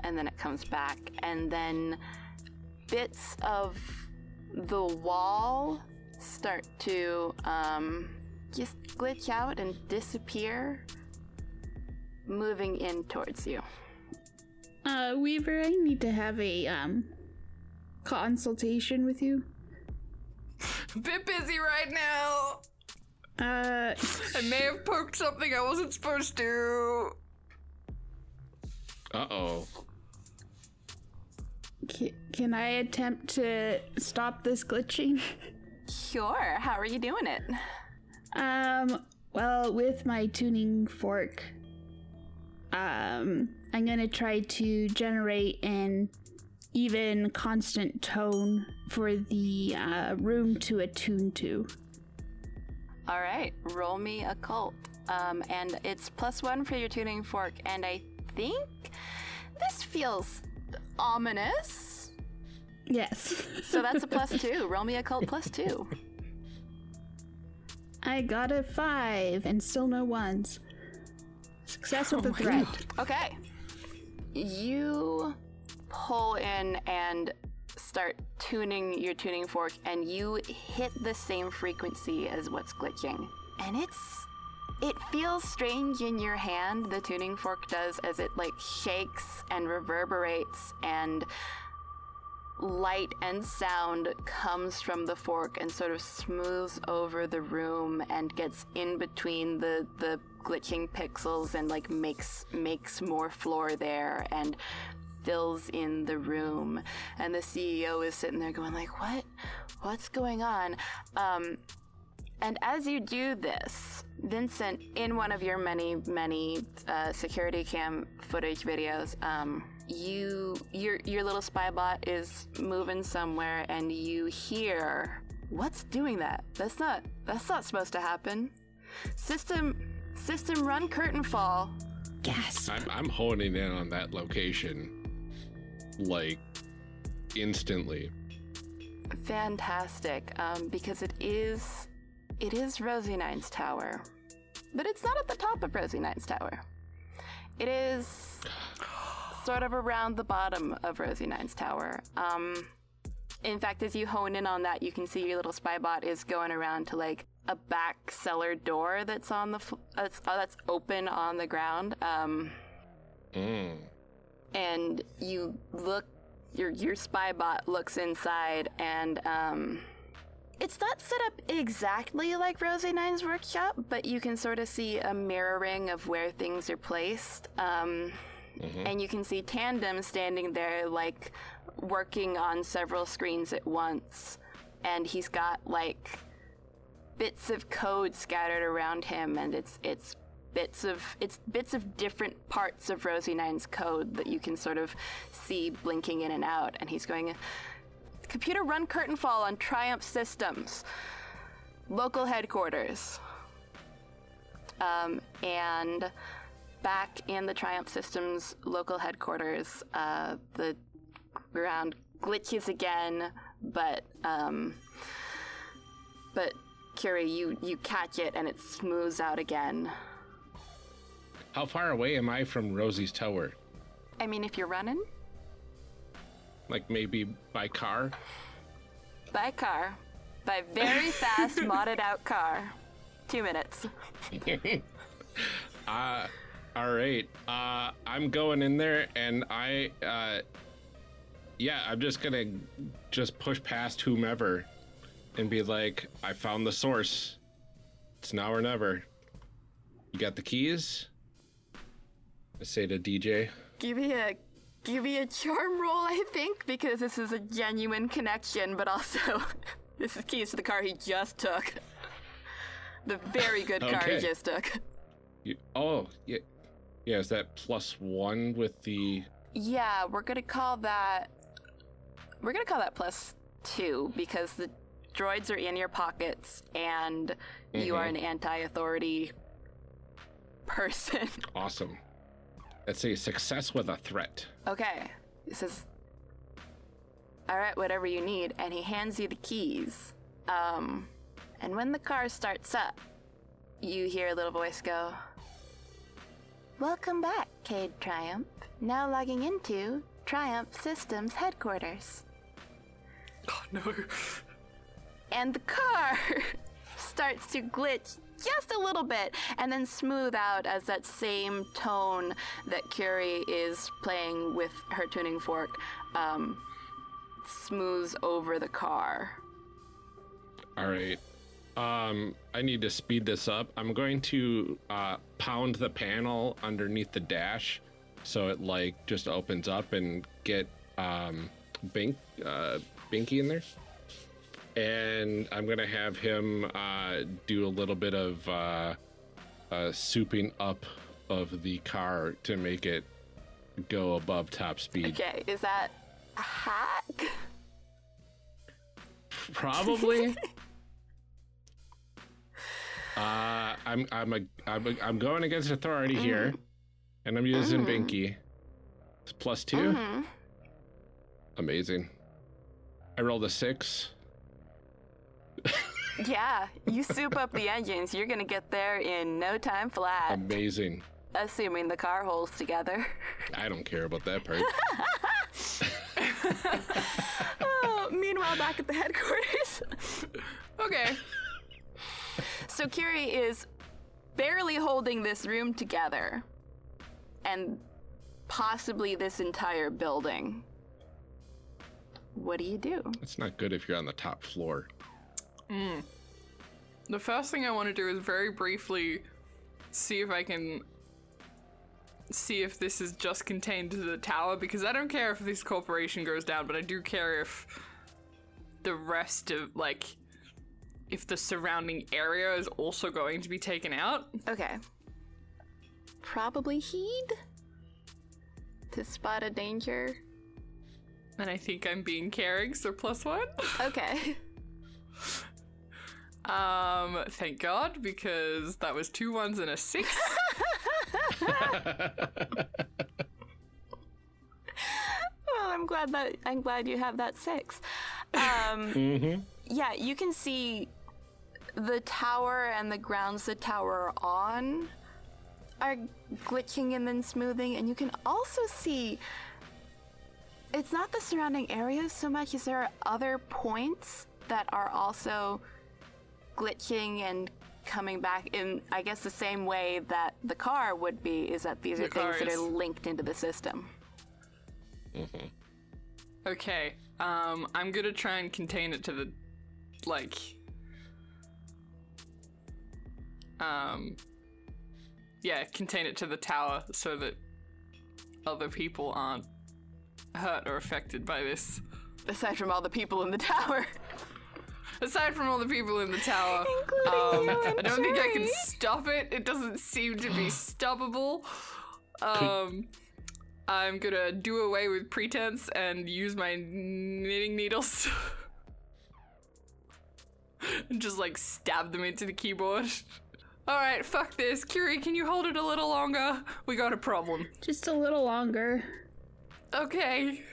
And then it comes back. And then bits of the wall start to um, just glitch out and disappear, moving in towards you. Uh, Weaver, I need to have a um consultation with you. Bit busy right now. Uh, I may have poked something I wasn't supposed to. Uh oh. ca- can I attempt to stop this glitching? Sure. How are you doing it? Um, well, with my tuning fork, um, I'm gonna try to generate an even constant tone for the uh, room to attune to. All right, roll me occult. Um, and it's plus one for your tuning fork, and I think this feels ominous. Yes. So that's a plus two. Roll me occult plus two. I got a five and still no ones. Success with oh the threat. Okay. You pull in and start tuning your tuning fork, and you hit the same frequency as what's glitching. And it's. It feels strange in your hand, the tuning fork does, as it like shakes and reverberates, and light and sound comes from the fork and sort of smooths over the room and gets in between the the glitching pixels and like makes makes more floor there and fills in the room. And the CEO is sitting there going like what? What's going on? Um and as you do this, Vincent, in one of your many, many uh, security cam footage videos, um, you your your little spy bot is moving somewhere, and you hear, "What's doing that? That's not that's not supposed to happen." System system run curtain fall. Gasp. I'm, I'm honing in on that location like instantly. Fantastic, um, because it is it is Rosie Nine's tower, but it's not at the top of Rosie Nine's tower. It is sort of around the bottom of Rosie Nine's tower. Um, in fact, as you hone in on that, you can see your little spy bot is going around to like a back cellar door that's on the f- that's uh, that's open on the ground. Um, Mm. and you look your your spy bot looks inside and um it's not set up exactly like Rosie Nine's workshop, but you can sort of see a mirroring of where things are placed. Um, And you can see Tandem standing there, like working on several screens at once. And he's got like bits of code scattered around him, and it's it's bits of it's bits of different parts of Rosie Nine's code that you can sort of see blinking in and out. And he's going, computer run curtain fall on Triumph Systems, local headquarters. Um, and back in the Triumph Systems local headquarters, uh, the ground glitches again, but um, but Curie, you you catch it and it smooths out again. How far away am I from Rosie's tower? I mean, if you're running Like maybe by car? by car, by very fast modded out car, two minutes. uh, all right. Uh, I'm going in there and I, uh, yeah, I'm just gonna just push past whomever and be like, I found the source. It's now or never. You got the keys? I say to DJ. Give me a give me a charm roll, I think, because this is a genuine connection, but also this is keys to the car he just took. The very good car he just took. You, oh, yeah. Yeah, is that plus one with the. Yeah, we're gonna call that. We're gonna call that plus two because the droids are in your pockets and you are Mhm. an anti-authority person. Awesome. That's a success with a threat. okay, this is. All right, whatever you need, and he hands you the keys. Um, and when the car starts up, you hear a little voice go. Welcome back, Cade Triumph. Now logging into Triumph Systems headquarters. Oh no. and the car starts to glitch just a little bit and then smooth out as that same tone that Curie is playing with her tuning fork um, smooths over the car. All right. Um, I need to speed this up. I'm going to uh, pound the panel underneath the dash, so it like just opens up and get um, Bink, uh, Binky in there. And I'm gonna have him uh, do a little bit of uh, uh, souping up of the car to make it go above top speed. Okay, is that a hack? Probably. uh, I'm I'm a, I'm a, I'm going against authority here, and I'm using Mhm. Binky. It's plus 2 Mhm. Amazing. I rolled a six. Yeah, you soup up the engines. You're gonna get there in no time flat, Amazing. assuming the car holds together. I don't care about that part. oh, meanwhile, back at the headquarters. okay. So Curie is barely holding this room together, and possibly this entire building. What do you do? It's not good if you're on the top floor. Mm. The first thing I want to do is very briefly see if I can see if this is just contained to the tower because I don't care if this corporation goes down, but I do care if the rest of like if the surrounding area is also going to be taken out. Okay. Probably heed to spot a danger. And I think I'm being caring, so plus one. Okay. Um, thank God, because that was two ones and a six. Well, I'm glad that I'm glad you have that six. Um, Mm-hmm. yeah, you can see the tower and the grounds the tower on are glitching and then smoothing, and you can also see it's not the surrounding areas so much as there are other points that are also glitching and coming back in I guess the same way that the car would be is that these The are things that is. are linked into the system. Mm-hmm. Okay, um, I'm gonna try and contain it to the, like, um, yeah, contain it to the tower so that other people aren't hurt or affected by this. Aside from all the people in the tower. Aside from all the people in the tower, Including um, you and I don't think I can stop it. It doesn't seem to be stoppable. Um, I'm gonna do away with pretense and use my knitting needles. and just like stab them into the keyboard. All right, fuck this. Curie, can you hold it a little longer? We got a problem. Just a little longer. Okay.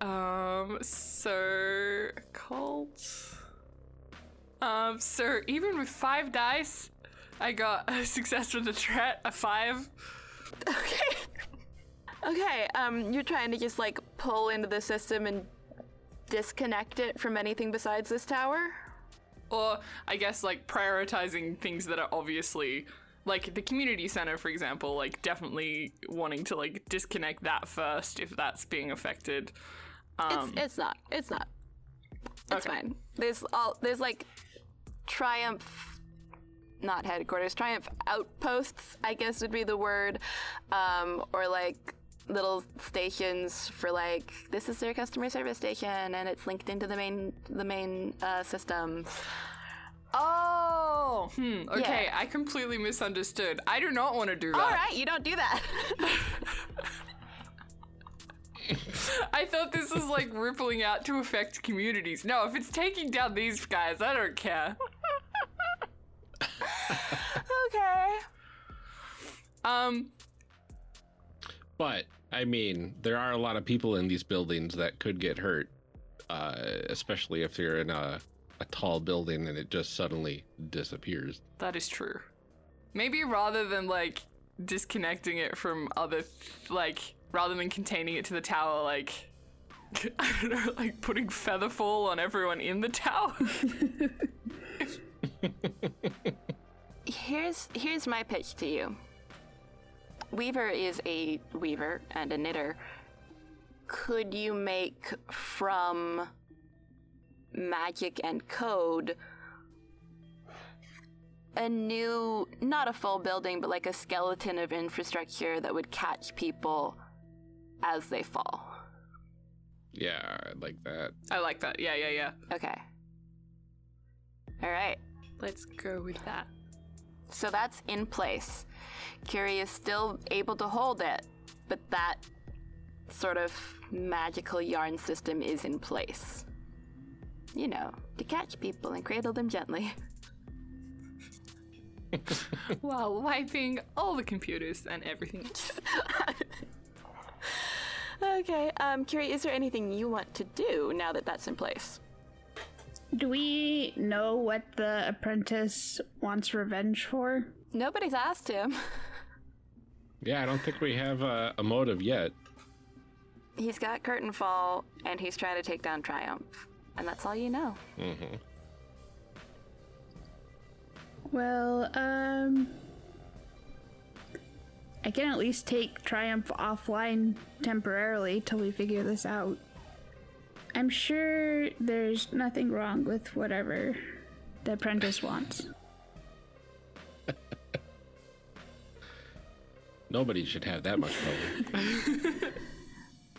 Um, so cult. Um, so even with five dice, I got a success with the threat, a five. Okay, Okay, um, you're trying to just like pull into the system and disconnect it from anything besides this tower? Or I guess like prioritizing things that are obviously like the community center, for example, like definitely wanting to like disconnect that first if that's being affected. Um, it's it's not. It's not. It's fine. There's all there's like triumph not headquarters, triumph outposts, I guess would be the word. Um, or like little stations for like this is their customer service station and it's linked into the main the main uh, system. Oh, hmm. Okay, Yeah. I completely misunderstood. I do not want to do that. All right, you don't do that. I thought this was like rippling out to affect communities. No, if it's taking down these guys, I don't care. okay. Um, But I mean, there are a lot of people in these buildings that could get hurt, uh, especially if you're in a, a tall building and it just suddenly disappears. that is true. Maybe rather than like disconnecting it from other, like rather than containing it to the tower, like I don't know, like putting featherfall on everyone in the tower. Here's here's my pitch to you. Weaver is a weaver and a knitter. Could you make from magic and code a new not a full building but like a skeleton of infrastructure that would catch people as they fall? Yeah, I like that. I like that. Yeah, yeah, yeah. Okay. All right. Let's go with that. So that's in place. Curie is still able to hold it, but that sort of magical yarn system is in place. You know, to catch people and cradle them gently. While wiping all the computers and everything. okay, um, Curie, is there anything you want to do now that that's in place? Do we know what the apprentice wants revenge for? Nobody's asked him. Yeah, I don't think we have a, a motive yet. He's got curtain fall and he's trying to take down Triumph. And that's all you know. Mm-hmm. Well, um. I can at least take Triumph offline temporarily till we figure this out. I'm sure there's nothing wrong with whatever the apprentice wants. Nobody should have that much trouble.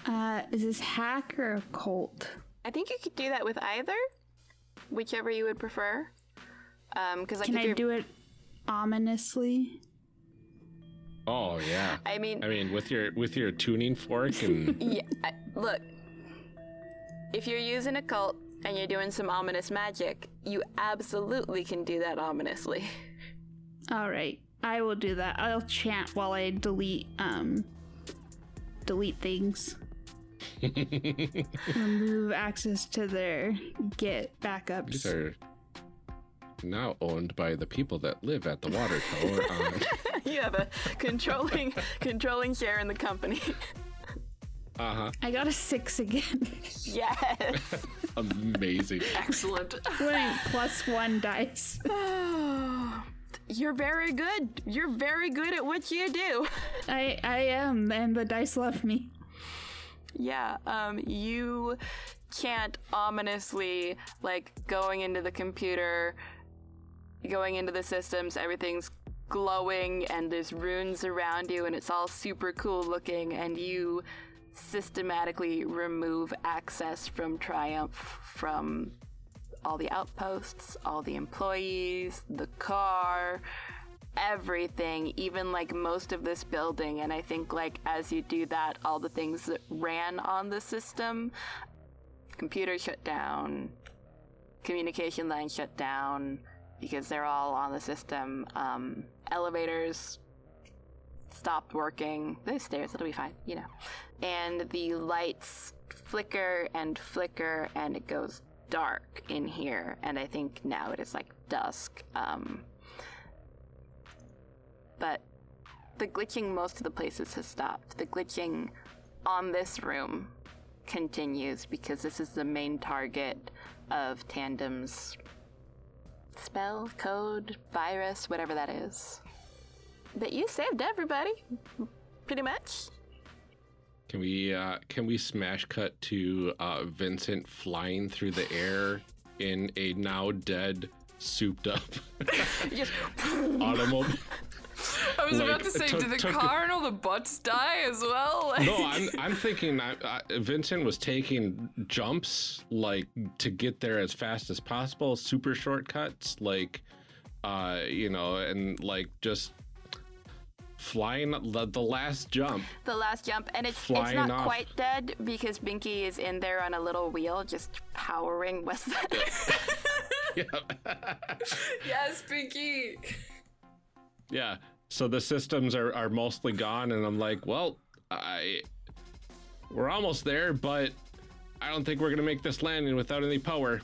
Uh, is this hack or a cult? I think you could do that with either, whichever you would prefer. Um, because like Can I do it ominously? Oh yeah. I mean- I mean, with your with your tuning fork and yeah, I, look, if you're using occult and you're doing some ominous magic, you absolutely can do that ominously. All right, I will do that. I'll chant while I delete um delete things. Remove access to their Git backups. these are now owned by the people that live at the water tower. Um, you have a controlling controlling share in the company. uh huh. I got a six again. yes. Amazing. Excellent. Winning plus one dice. You're very good. You're very good at what you do. I I am, and the dice love me. Yeah, um, you can't ominously, like, going into the computer, going into the systems, everything's glowing and there's runes around you and it's all super cool looking, and you systematically remove access from Triumph from all the outposts, all the employees, the car, everything, even like most of this building. And I think, like, as you do that, all the things that ran on the system computer shut down, communication line shut down, because they're all on the system. Um, elevators stopped working. There's stairs, it'll be fine, you know. And the lights flicker and flicker, and it goes dark in here. And I think now it is like dusk. Um, but the glitching most of the places has stopped. The glitching on this room continues because this is the main target of Tandem's spell, code, virus, whatever that is. But you saved everybody, pretty much. Can we uh, can we smash cut to uh, Vincent flying through the air in a now dead, souped up automobile? I was Like, about to say, took- did the took- car and all the butts die as well? no, I'm I'm thinking I, I, Vincent was taking jumps like to get there as fast as possible, super shortcuts, like uh, you know, and like just flying the, the last jump. The last jump, and it's it's not off. quite dead because Binky is in there on a little wheel, just powering Westside. yes, Pinky. Yeah. So the systems are, are mostly gone, and I'm like, well, I we're almost there, but I don't think we're gonna make this landing without any power.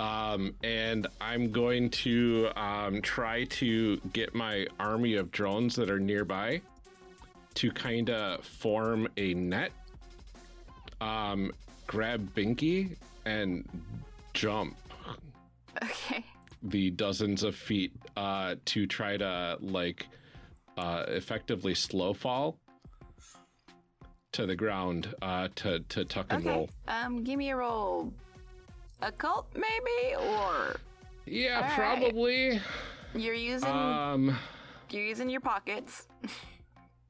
Um, and I'm going to um, try to get my army of drones that are nearby to kind of form a net. Um, grab Binky and jump okay. The dozens of feet uh, to try to like uh, effectively slow fall to the ground uh, to to tuck and roll. Um, give me a roll. Occult, maybe, or Yeah, All right. probably. you're using Um, you're using your pockets.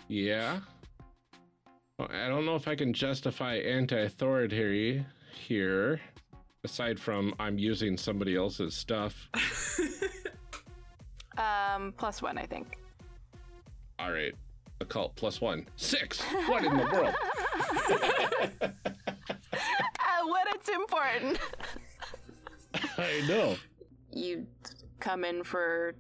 yeah. I don't know if I can justify anti-authority here, aside from I'm using somebody else's stuff. Um, plus one, I think. All right, occult plus one, six. What in the world? Uh, when it's important. I know. you come in for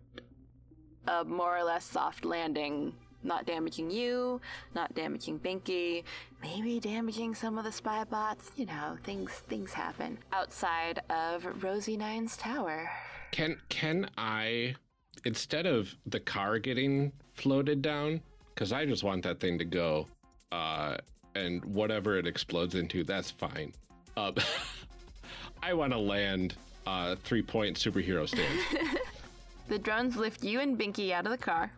a more or less soft landing, not damaging you, not damaging Binky, maybe damaging some of the spy bots. You know, things things happen outside of Rosie Nine's tower. Can can I instead of the car getting floated down cuz I just want that thing to go uh and whatever it explodes into that's fine. Uh, I want to land uh 3-point superhero stance. The drones lift you and Binky out of the car.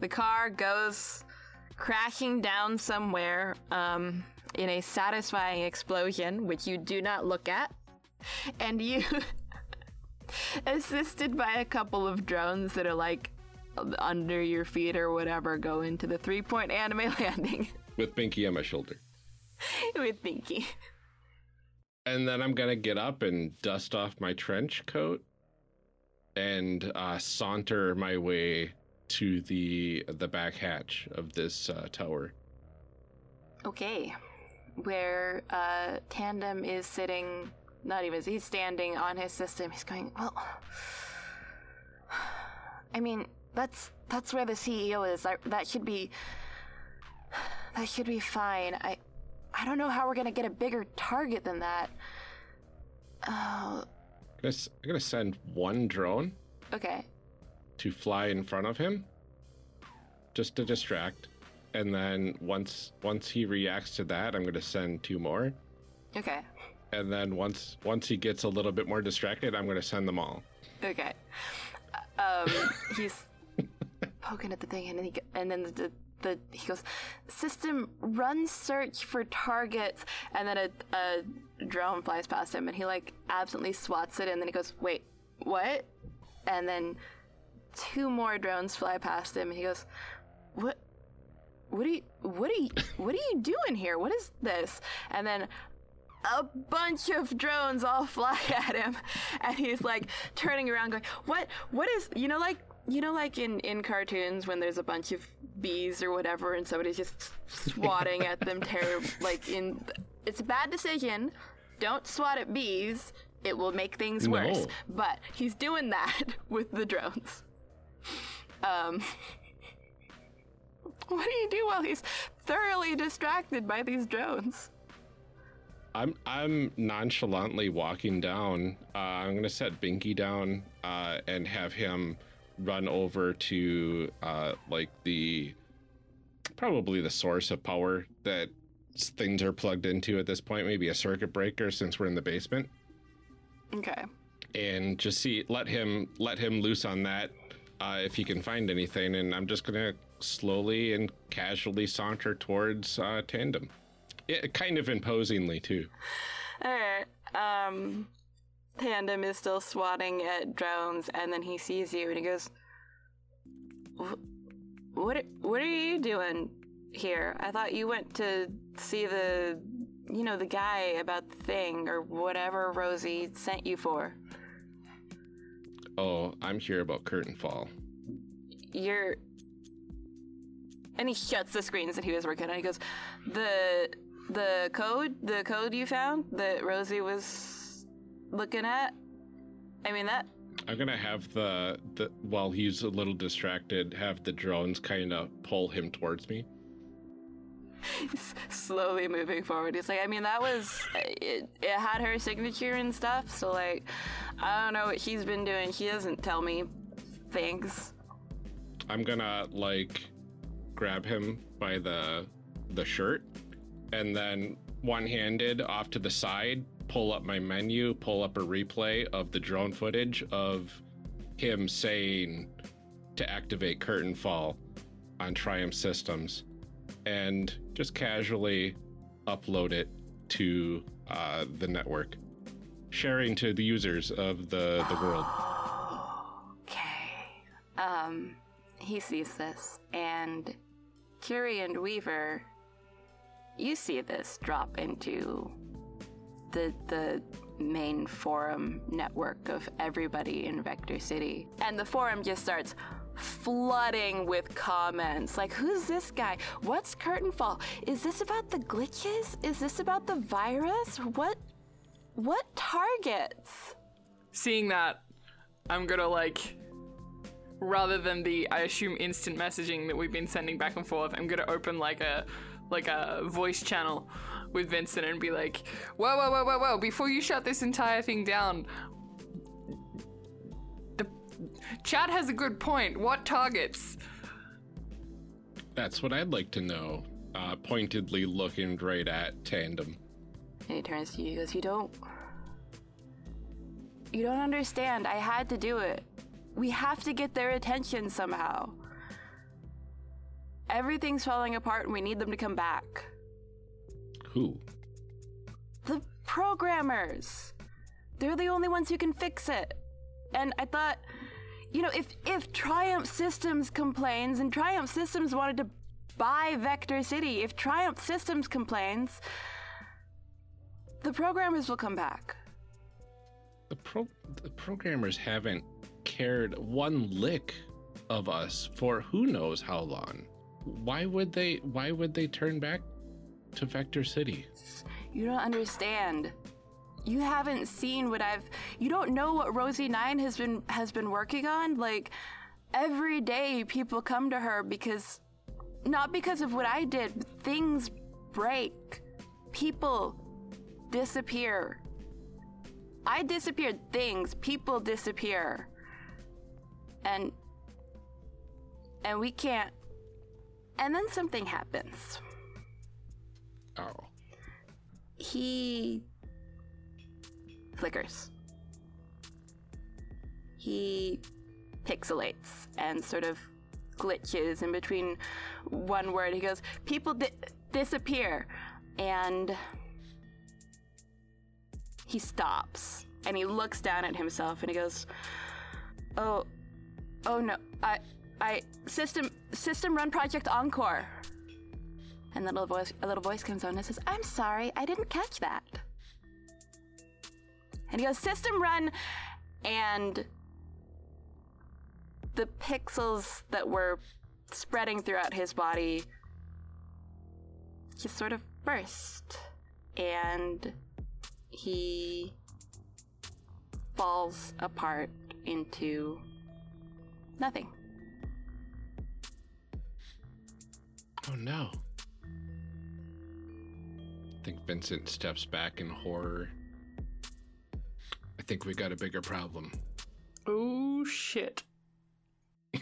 The car goes crashing down somewhere um, in a satisfying explosion, which you do not look at. And you, assisted by a couple of drones that are like under your feet or whatever, go into the three point anime landing with Binky on my shoulder. with Binky. And then I'm going to get up and dust off my trench coat and uh, saunter my way to the the back hatch of this uh, tower. Okay. Where uh, Tandem is sitting, not even, he's standing on his system. He's going, well, I mean, that's that's where the CEO is. I, that should be that should be fine. I I don't know how we're gonna get a bigger target than that. Oh, I'm gonna, I'm gonna send one drone okay. To fly in front of him, just to distract, and then once once he reacts to that, I'm gonna send two more, Okay. and then once once he gets a little bit more distracted, I'm gonna send them all. Okay. Um, he's poking at the thing, and then he and then the, the, the he goes, "System, run search for targets," and then a, a drone flies past him, and he like absently swats it, and then he goes, "Wait, what?" And then two more drones fly past him, and he goes, "What?" What are you what are you what are you doing here? What is this? And then a bunch of drones all fly at him and he's like turning around going what what is you know like you know like in in cartoons when there's a bunch of bees or whatever and somebody's just swatting at them terrible like in it's a bad decision don't swat at bees it will make things No. worse. But he's doing that with the drones. Um, what do you do while he's thoroughly distracted by these drones? I'm I'm nonchalantly walking down. Uh, I'm gonna set Binky down uh, and have him run over to uh, like the probably the source of power that things are plugged into at this point. Maybe a circuit breaker since we're in the basement, Okay. and just see let him let him loose on that uh, if he can find anything. And I'm just gonna slowly and casually saunter towards uh, tandem. Yeah, kind of imposingly too. Alright. Um Tandem is still swatting at drones and then he sees you and he goes What what are you doing here? I thought you went to see the you know the guy about the thing or whatever Rosie sent you for. Oh, I'm here about curtain fall. You're and he shuts the screens that he was working on. He goes, "The the code, the code you found that Rosie was looking at. I mean that I'm gonna have the the while he's a little distracted, have the drones kind of pull him towards me. Slowly moving forward. He's like, I mean, that was it. It had her signature and stuff. So like, I don't know what she's been doing. She doesn't tell me things. I'm gonna like grab him by the the shirt, and then one-handed off to the side, pull up my menu, pull up a replay of the drone footage of him saying to activate curtain fall on Triumph systems, and just casually upload it to uh, the network, sharing to the users of the the world. Okay. Um, he sees this, and Curie and Weaver, you see this drop into the the main forum network of everybody in Vector City, and the forum just starts flooding with comments. Like who's this guy? What's curtain fall? Is this about the glitches? Is this about the virus? What what targets? Seeing that, I'm gonna like, rather than the I assume instant messaging that we've been sending back and forth, I'm gonna open like a like a voice channel with Vincent and be like, whoa, whoa, whoa, whoa, whoa! Before you shut this entire thing down, chat has a good point. What targets? That's what I'd like to know. Uh, pointedly looking right at Tandem. And he turns to you. He goes, "You don't. You don't understand. I had to do it. We have to get their attention somehow. Everything's falling apart, and we need them to come back. Who? The programmers. They're the only ones who can fix it. And I thought, you know, if if Triumph Systems complains, and Triumph Systems wanted to buy Vector City, if Triumph Systems complains." The programmers will come back. The pro the programmers haven't cared one lick of us for who knows how long. Why would they why would they turn back to Vector City? You don't understand. You haven't seen what I've you don't know what Rosie 9 has been has been working on like every day people come to her because not because of what I did, but things break. People disappear. I disappeared things, people disappear. And and we can't and then something happens. Oh. He flickers. He pixelates and sort of glitches in between one word. He goes, People di- disappear. And he stops and he looks down at himself and he goes, Oh, oh no, I, I, system, system run project Encore. And the little voice, a little voice comes on and says, "I'm sorry, I didn't catch that." And he goes, "System run," and the pixels that were spreading throughout his body just sort of burst, and he falls apart into nothing. Oh no. I think Vincent steps back in horror. I think we got a bigger problem. Oh shit. I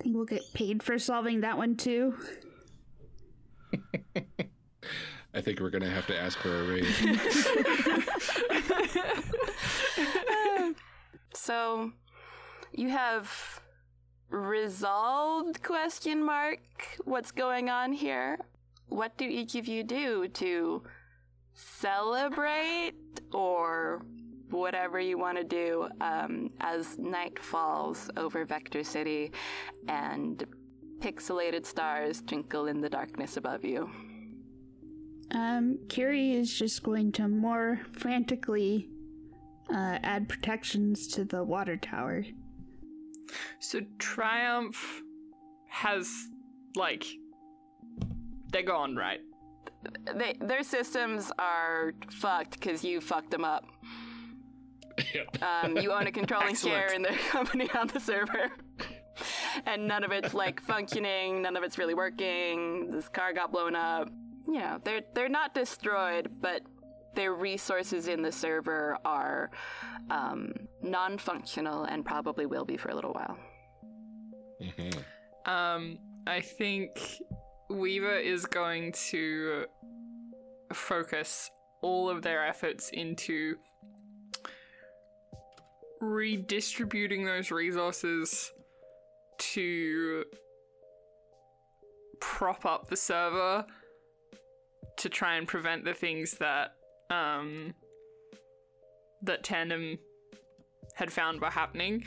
think we'll get paid for solving that one too. I think we're gonna have to ask for a raise. So you have resolved question mark what's going on here? What do each of you do to celebrate or whatever you want to do um, as night falls over Vector City and pixelated stars twinkle in the darkness above you? Um, Kiri is just going to more frantically uh, add protections to the water tower. So Triumph has like they're gone, right? They, their systems are fucked because you fucked them up. Um, you own a controlling share in their company on the server. and none of it's like functioning, none of it's really working. This car got blown up. You know, they're they're not destroyed, but their resources in the server are um, non-functional and probably will be for a little while. Um, I think Weaver is going to focus all of their efforts into redistributing those resources to prop up the server to try and prevent the things that um that tandem had found were happening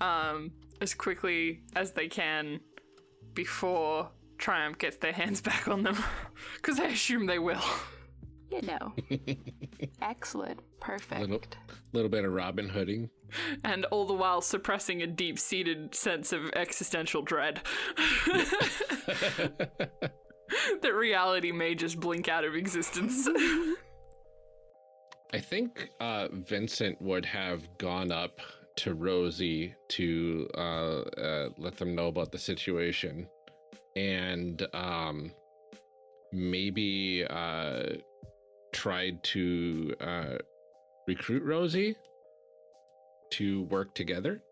um as quickly as they can before Triumph gets their hands back on them because I assume they will. You know. Excellent. Perfect. little, little bit of Robin Hooding. And all the while suppressing a deep seated sense of existential dread. that reality may just blink out of existence. I think uh, Vincent would have gone up to Rosie to uh, uh, let them know about the situation, and um, maybe uh, tried to uh, recruit Rosie to work together.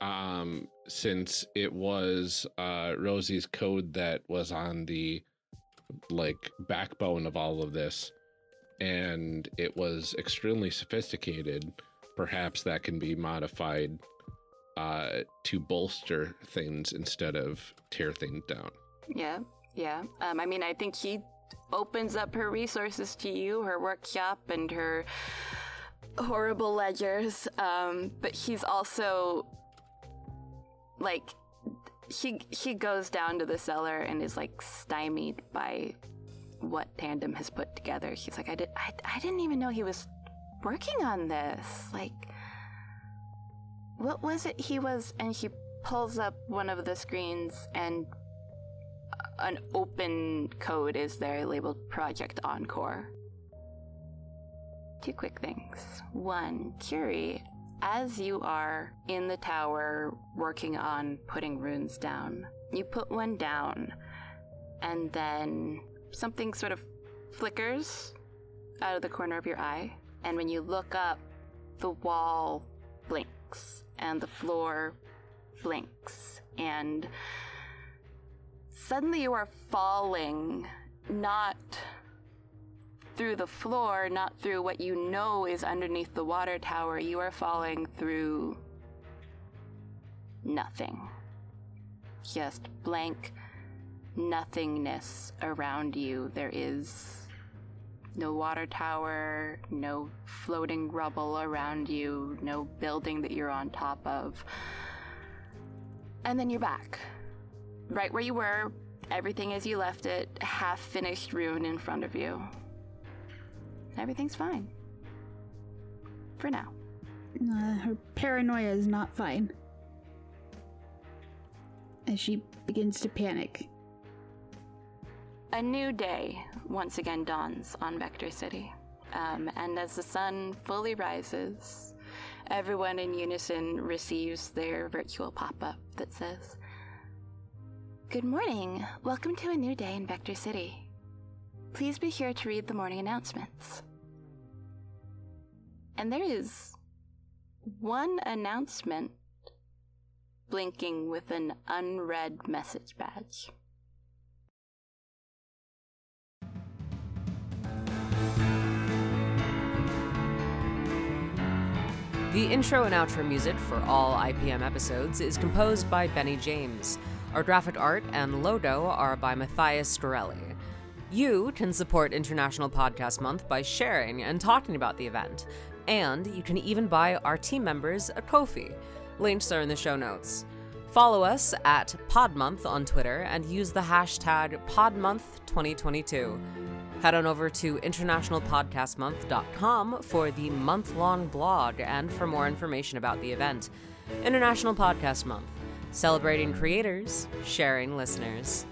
Um, since it was uh, Rosie's code that was on the like backbone of all of this, and it was extremely sophisticated. Perhaps that can be modified uh, to bolster things instead of tear things down. Yeah, yeah. Um, I mean, I think he opens up her resources to you, her workshop, and her horrible ledgers. Um, but he's also like he he goes down to the cellar and is like stymied by what Tandem has put together. He's like, I did I, I didn't even know he was working on this. Like what was it he was and he pulls up one of the screens and an open code is there labeled Project Encore. Two quick things. One, Curie, as you are in the tower working on putting runes down, you put one down, and then something sort of flickers out of the corner of your eye. And when you look up, the wall blinks, and the floor blinks, and suddenly you are falling, not through the floor, not through what you know is underneath the water tower. You are falling through nothing. Just blank nothingness around you. There is no water tower, no floating rubble around you, no building that you're on top of. And then you're back. Right where you were, everything as you left it, half finished rune in front of you. Everything's fine. For now. Uh, her paranoia is not fine. As she begins to panic. A new day once again dawns on Vector City. Um, and as the sun fully rises, Everyone in unison receives their virtual pop up that says, Good morning. Welcome to a new day in Vector City. Please be sure to read the morning announcements. And there is one announcement blinking with an unread message badge. The intro and outro music for all IPM episodes is composed by Benny James. Our graphic art and logo are by Matthias Storelli. You can support International Podcast Month by sharing and talking about the event, and you can even buy our team members a Ko-fi. Links are in the show notes. Follow us at Podmonth on Twitter and use the hashtag PodMonth2022. Head on over to internationalpodcastmonth.com for the month long blog and for more information about the event. International Podcast Month, celebrating creators, sharing listeners.